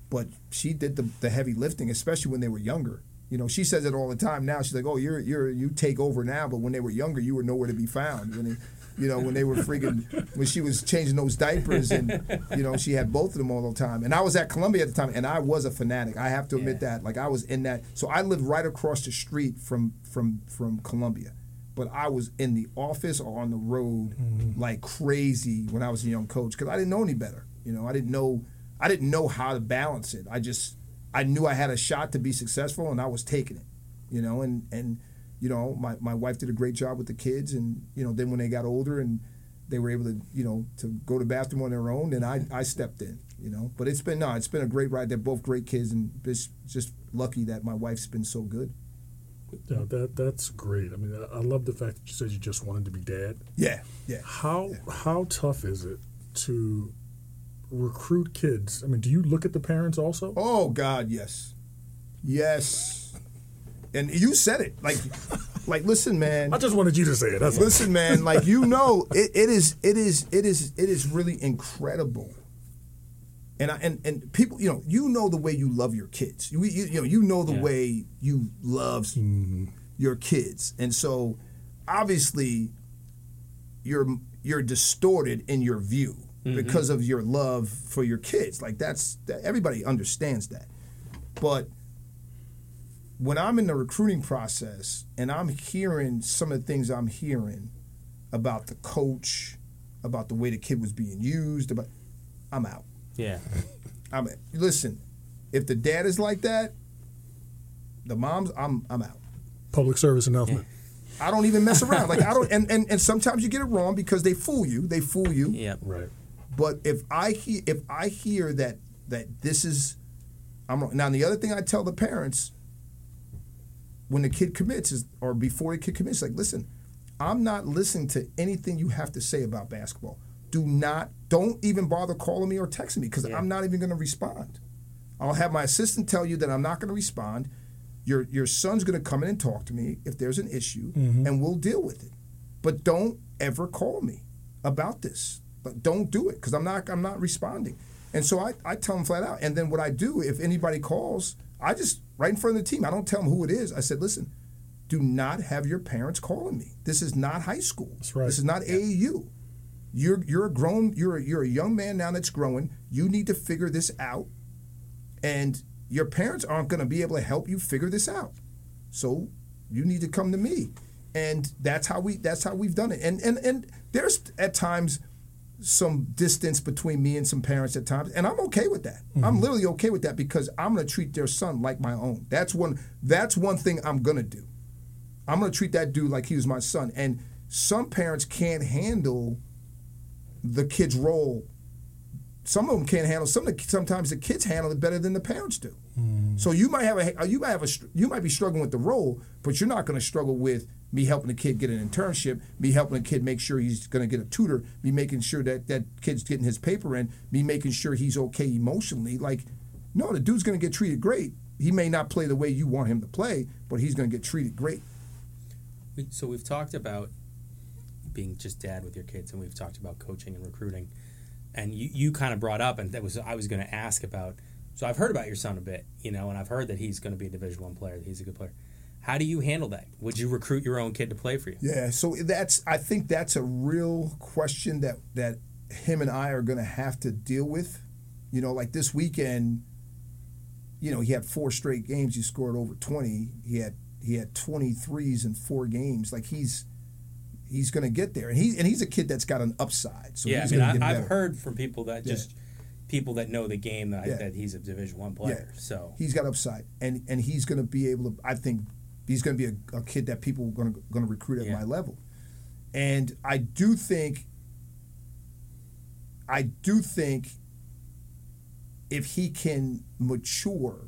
but she did the, the heavy lifting, especially when they were younger. You know, she says it all the time now. She's like, "Oh, you're you're you take over now," but when they were younger, you were nowhere to be found. When they, you know, when they were freaking, when she was changing those diapers, and you know, she had both of them all the time. And I was at Columbia at the time, and I was a fanatic. I have to admit Yeah. that. Like I was in that. So I lived right across the street from from from Columbia, but I was in the office or on the road mm-hmm. like crazy when I was a young coach because I didn't know any better. You know, I didn't know I didn't know how to balance it. I just I knew I had a shot to be successful, and I was taking it. You know, and and you know, my, my wife did a great job with the kids, and you know, then when they got older and they were able to, you know, to go to the bathroom on their own, then I, I stepped in, you know. But it's been no, it's been a great ride. They're both great kids, and just just lucky that my wife's been so good. Yeah, that that's great. I mean, I, I love the fact that you said you just wanted to be dad. Yeah, yeah. How how tough is it to recruit kids? I mean, do you look at the parents also? Oh God, yes, yes. And you said it, like, like listen, man. I just wanted you to say it. That's all. Listen, man, like you know, it, it is, it is, it is, it is really incredible. And I, and and people, you know, you know the way you love your kids. You you, you know you know the Yeah. way you love mm-hmm. your kids, and so obviously you're you're distorted in your view Mm-hmm. because of your love for your kids. Like that's that, everybody understands that, but when I'm in the recruiting process and I'm hearing some of the things I'm hearing about the coach, about the way the kid was being used, about I'm out. Yeah. I'm listen. If the dad is like that, the mom's I'm I'm out. Public service announcement. I don't even mess around. Like I don't and, and, and sometimes you get it wrong because they fool you. They fool you. Yeah. Right. But if I hear if I hear that that this is I'm wrong. Now the other thing I tell the parents when the kid commits is or before the kid commits, like, listen, I'm not listening to anything you have to say about basketball. Do not don't even bother calling me or texting me because Yeah. I'm not even gonna respond. I'll have my assistant tell you that I'm not gonna respond. Your your son's gonna come in and talk to me if there's an issue mm-hmm. and we'll deal with it. But don't ever call me about this. But don't do it because I'm not I'm not responding. And so I, I tell them flat out. And then what I do if anybody calls, I just right in front of the team. I don't tell them who it is. I said, listen, do not have your parents calling me. This is not high school. That's right. This is not AAU. You're you're a grown you're a, you're a young man now that's growing. You need to figure this out, and your parents aren't going to be able to help you figure this out. So you need to come to me, and that's how we that's how we've done it. And and and there's at times some distance between me and some parents at times, and I'm okay with that. I'm mm-hmm. literally okay with that because I'm going to treat their son like my own. That's one that's one thing I'm going to do. I'm going to treat that dude like he was my son. And some parents can't handle the kid's role. Some of them can't handle. Some of the, sometimes the kids handle it better than the parents do. Mm. So you might have a you might have a you might be struggling with the role, but you're not going to struggle with me helping the kid get an internship, me helping the kid make sure he's going to get a tutor, me making sure that that kid's getting his paper in, me making sure he's okay emotionally. Like, no, the dude's going to get treated great. He may not play the way you want him to play, but he's going to get treated great. So we've talked about being just dad with your kids, and we've talked about coaching and recruiting, and you, you kind of brought up, and that was I was going to ask about. So I've heard about your son a bit, you know, and I've heard that he's going to be a Division One player. That he's a good player. How do you handle that? Would you recruit your own kid to play for you? Yeah, so that's I think that's a real question that that him and I are going to have to deal with. You know, like this weekend, you know, he had four straight games. He scored over twenty. He had he had 23s in four games. Like he's he's going to get there, and he and he's a kid that's got an upside. So yeah, I mean, I, I've better. heard from people that Yeah. just people that know the game that, Yeah. that he's a Division One player. So He's got upside, and and he's going to be able to. I think he's going to be a, a kid that people are going to going to recruit at Yeah. my level, and I do think. I do think. If he can mature,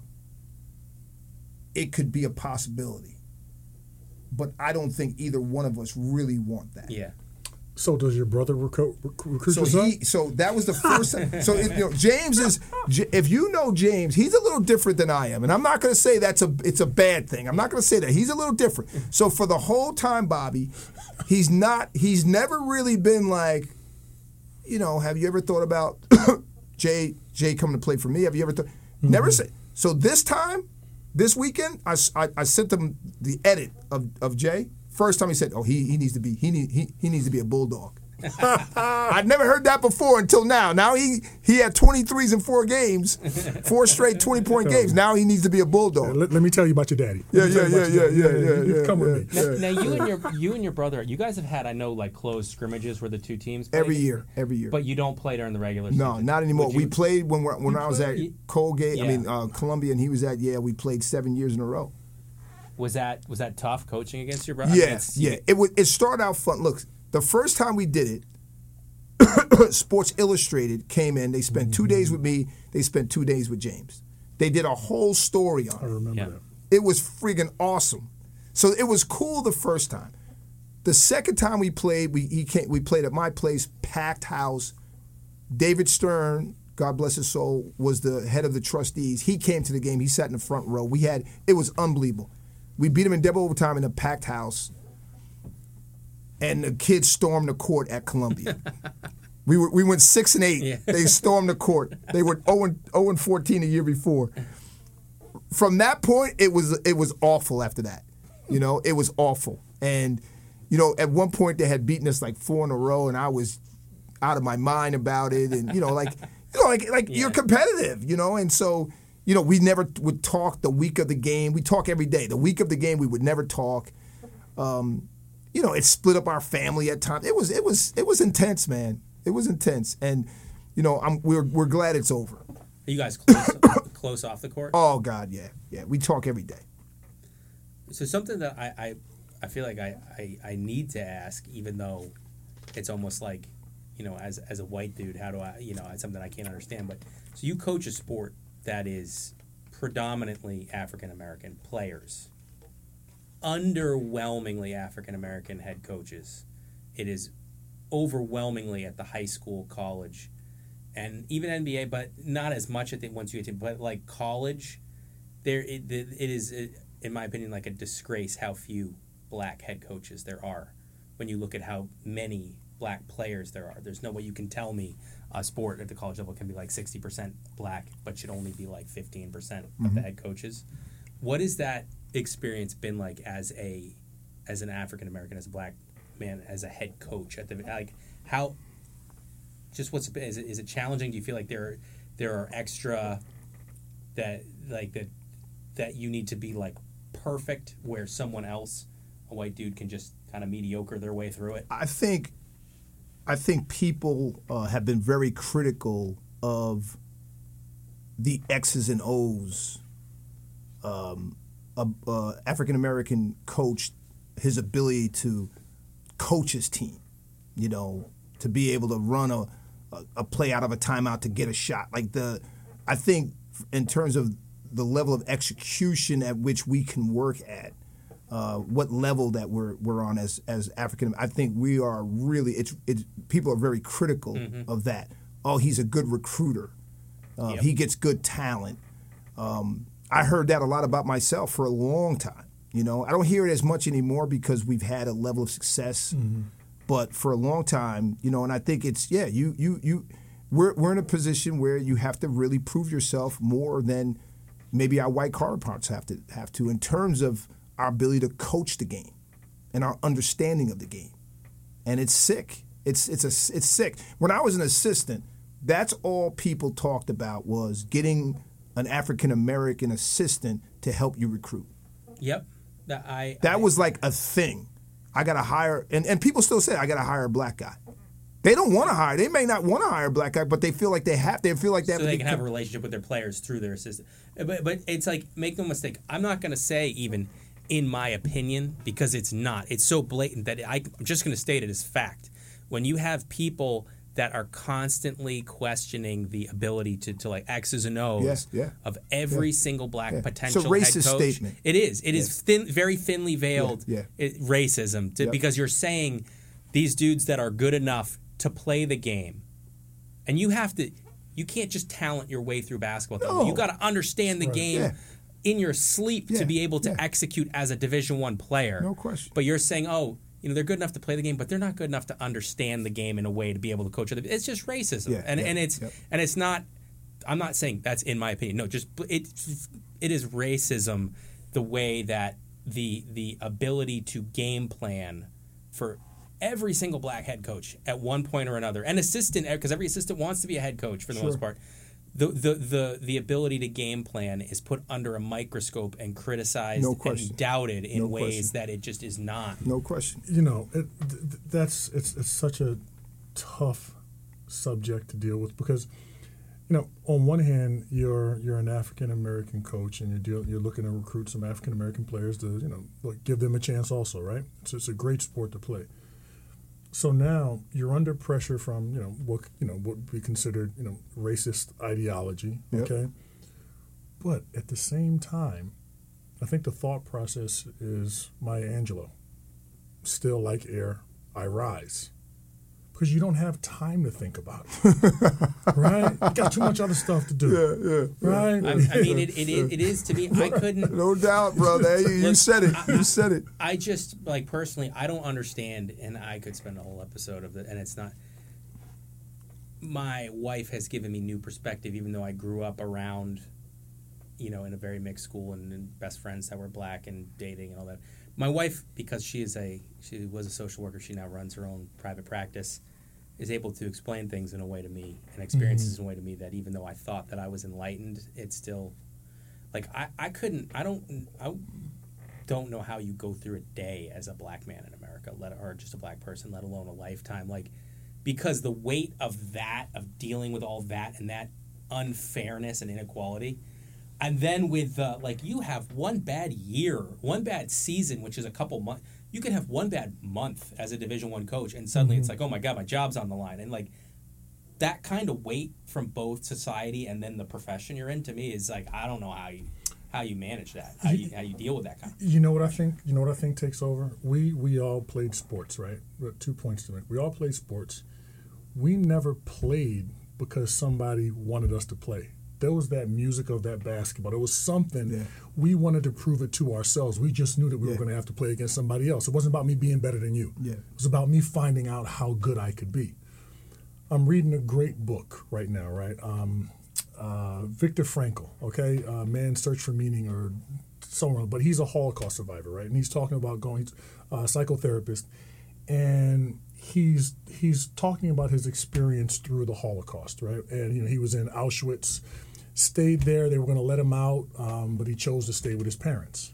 it could be a possibility. But I don't think either one of us really want that. yeah, So does your brother recruit, recruit So he, so that was the first time. So if, you know, James is, J- if you know James, he's a little different than I am, and I'm not going to say that's a, it's a bad thing. I'm not going to say that he's a little different. So for the whole time, Bobby, he's not, he's never really been like, you know, have you ever thought about Jay, Jay coming to play for me? Have you ever thought? Never mm-hmm. say. So this time, this weekend, I I sent him the edit of, of Jay. First time he said, "Oh, he, he needs to be he need, he, he needs to be a bulldog." I'd never heard that before until now. Now he he had 23s in four games, four straight 20 point games. Now he needs to be a bulldog. let, let me tell you about your daddy. Yeah, Let me yeah, tell you yeah, yeah, yeah, yeah, yeah. Come yeah, with me. yeah. Now you and your you and your brother, you guys have had I know like closed scrimmages where the two teams played, Every year, every year. but you don't play during the regular season. No, not anymore. Would we played when we're, when I was at played- Colgate. I Yeah. mean uh, Columbia, and he was at Yale. We played seven years in a row. Was that was that tough coaching against your brother? I mean, Yeah. It was. It started out fun. Look, the first time we did it, Sports Illustrated came in. They spent two days with me. They spent two days with James. They did a whole story on I it. remember Yeah. that. It was friggin' awesome. So it was cool the first time. The second time we played, we he came, we played at my place, packed house. David Stern, God bless his soul, was the head of the trustees. He came to the game. He sat in the front row. We had it was unbelievable. We beat him in double overtime in a packed house, and the kids stormed the court at Columbia. we were we went six and eight. Yeah. They stormed the court. They were 0 and, 0 and 14 a year before from that point it was it was awful after that you know it was awful and you know at one point they had beaten us like four in a row and i was out of my mind about it and you know like you know like like you're competitive you know and so you know we never would talk the week of the game. We talk every day. The week of the game we would never talk. Um, you know it split up our family at times it was it was it was intense man. It was intense. And you know I'm we're we're glad it's over. Are you guys close, close off the court? oh god yeah. Yeah we talk every day. So something that I, I, I feel like I, I, I need to ask, even though it's almost like, you know, as as a white dude, how do I, you know, it's something I can't understand. But so you coach a sport that is predominantly African American players, underwhelmingly African American head coaches. It is overwhelmingly at the high school, college, and even NBA, but not as much at the once you get to, but like college there it, it is uh, in my opinion like a disgrace how few black head coaches there are when you look at how many black players there are. There's no way you can tell me a sport at the college level can be like 60% black but should only be like 15% of the mm-hmm. head coaches. What has that experience been like as a as an african american as a black man as a head coach at the like how just what's is it, is it challenging? Do you feel like there there are extra that like that that you need to be like perfect where someone else a white dude can just kind of mediocre their way through it? I think I think people uh, have been very critical of the X's and O's. Um, a, uh, African American coach, his ability to coach his team, you know, to be able to run a, a, a play out of a timeout to get a shot. Like the, I think in terms of the level of execution at which we can work at, uh, what level that we're we're on as as African. I think we are really it's it's people are very critical of that. Oh, he's a good recruiter. Uh, Yep. He gets good talent. Um, I heard that a lot about myself for a long time. You know, I don't hear it as much anymore because we've had a level of success. But for a long time, you know, and I think it's yeah, you you you, we're we're in a position where you have to really prove yourself more than maybe our white counterparts have to have to in terms of our ability to coach the game and our understanding of the game. And it's sick. It's it's a it's sick. When I was an assistant, that's all people talked about was getting an African American assistant to help you recruit. yep that i That I- was like a thing. I got to hire, and, and people still say I got to hire a black guy. They don't want to hire. They may not want to hire a black guy, but they feel like they have. They feel like they have so they can have a relationship with their players through their assistant. But but it's like make no mistake. I'm not going to say even in my opinion because it's not. It's so blatant that I, I'm just going to state it as fact. When you have people that are constantly questioning the ability to, to like X's and O's Yes, yeah. of every single black Yeah. potential It's a racist head coach, statement. it is. It is thin, very thinly veiled Yeah, it- racism to, Yep. because you're saying these dudes that are good enough to play the game. And you have to you can't just talent your way through basketball. No. You got to understand the Right. game Yeah. In your sleep Yeah, to be able to yeah. execute as a Division 1 player. No question. But you're saying, "Oh, you know, they're good enough to play the game, but they're not good enough to understand the game in a way to be able to coach it." It's just racism. Yeah, and and it's and it's not I'm not saying that's in my opinion. No, just it it is racism the way that the the ability to game plan for every single black head coach at one point or another, and assistant because every assistant wants to be a head coach for the Sure. most part. The, the the the ability to game plan is put under a microscope and criticized No question. and doubted in No ways question. that it just is not. No question. you know, it, th- th- that's it's it's such a tough subject to deal with because, you know, on one hand, you're you're an African American coach and you're deal, you're looking to recruit some African American players to you know like give them a chance also, right? So it's a great sport to play. So now you're under pressure from you know what you know what would be considered you know racist ideology, Yep. okay. But at the same time, I think the thought process is Maya Angelou still like air, I rise. Because you don't have time to think about it. right? You got too much other stuff to do. Yeah, yeah. Right? I, I mean, it, it, is- it is to me. I couldn't. No doubt, brother. You, you said it. You said it. I just like personally, I don't understand, and I could spend a whole episode of it, and it's not. My wife has given me new perspective, even though I grew up around, you know, in a very mixed school and, and best friends that were black and dating and all that. My wife, because she is a she was a social worker, she now runs her own private practice, is able to explain things in a way to me and experiences mm-hmm. in a way to me that even though I thought that I was enlightened, it's still like I, I couldn't I don't I don't know how you go through a day as a black man in America, let or just a black person, let alone a lifetime. Like because the weight of that, of dealing with all that and that unfairness and inequality, and then with uh, like you have one bad year, one bad season, which is a couple months. You can have one bad month as a Division One coach, and suddenly it's like, oh my god, my job's on the line, and like that kind of weight from both society and then the profession you're in to me is like I don't know how you how you manage that, how you how you deal with that kind. of You know what I think? You know what I think takes over? We we all played sports, right? Two points to make. We all played sports. We never played because somebody wanted us to play. There was that music of that basketball. There was something Yeah. we wanted to prove it to ourselves. We just knew that we were going to have to play against somebody else. It wasn't about me being better than you. Yeah. It was about me finding out how good I could be. I'm reading a great book right now, right? Um, uh, Viktor Frankl, okay, uh, Man's Search for Meaning or somewhere, but he's a Holocaust survivor, right? And he's talking about going, he's a psychotherapist, and he's he's talking about his experience through the Holocaust, right? And you know, he was in Auschwitz, stayed there. They were going to let him out, um, but he chose to stay with his parents.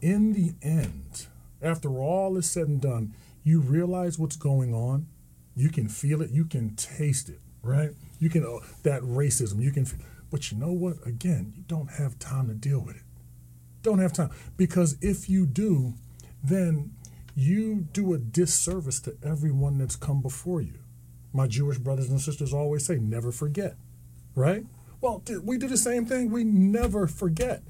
In the end, after all is said and done, you realize what's going on. You can feel it. You can taste it, right? You can uh, that racism. You can, but you know what? Again, you don't have time to deal with it. Don't have time because if you do, then you do a disservice to everyone that's come before you. My Jewish brothers and sisters always say, never forget, right? Well, we do the same thing. We never forget.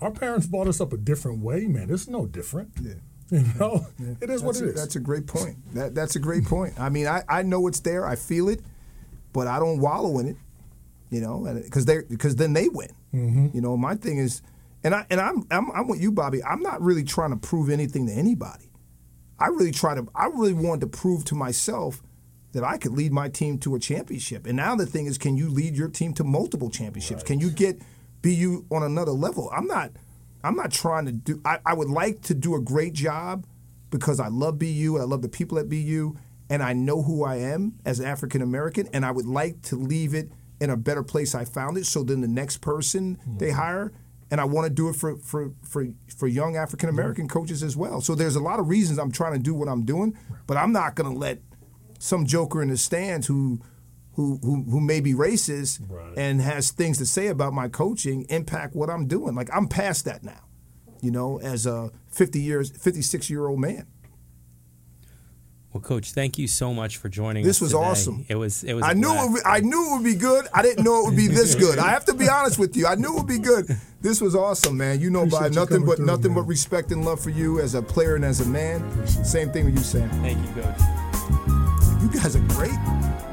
Our parents brought us up a different way, man. It's no different. Yeah. You know, it is what That's it a, is. That's a great point. That that's a great point. I mean, I, I know it's there. I feel it, but I don't wallow in it. You know, because they because then they win. Mm-hmm. You know, my thing is, and I and I'm, I'm I'm with you, Bobby. I'm not really trying to prove anything to anybody. I really try to. I really wanted to prove to myself that I could lead my team to a championship. And now the thing is, can you lead your team to multiple championships? Can you get BU on another level? I'm not. I'm not trying to do. I, I would like to do a great job because I love BU and I love the people at BU and I know who I am as African American and I would like to leave it in a better place I found it. So then the next person they mm-hmm. hire, and I want to do it for for for for young African American coaches as well. So there's a lot of reasons I'm trying to do what I'm doing, but I'm not going to let some joker in the stands who. Who, who, who may be racist Right. and has things to say about my coaching impact what I'm doing. Like I'm past that now, you know, as a 50 years, 56 year old man. Well, Coach, thank you so much for joining This us. was today. awesome. It was. It was. I knew it I knew it would be good. I didn't know it would be this good. I have to be honest with you. I knew it would be good. This was awesome, man. You know, by nothing but nothing but respect and love for you as a player and as a man. Same thing with you, Sam. Thank you, Coach. You guys are great.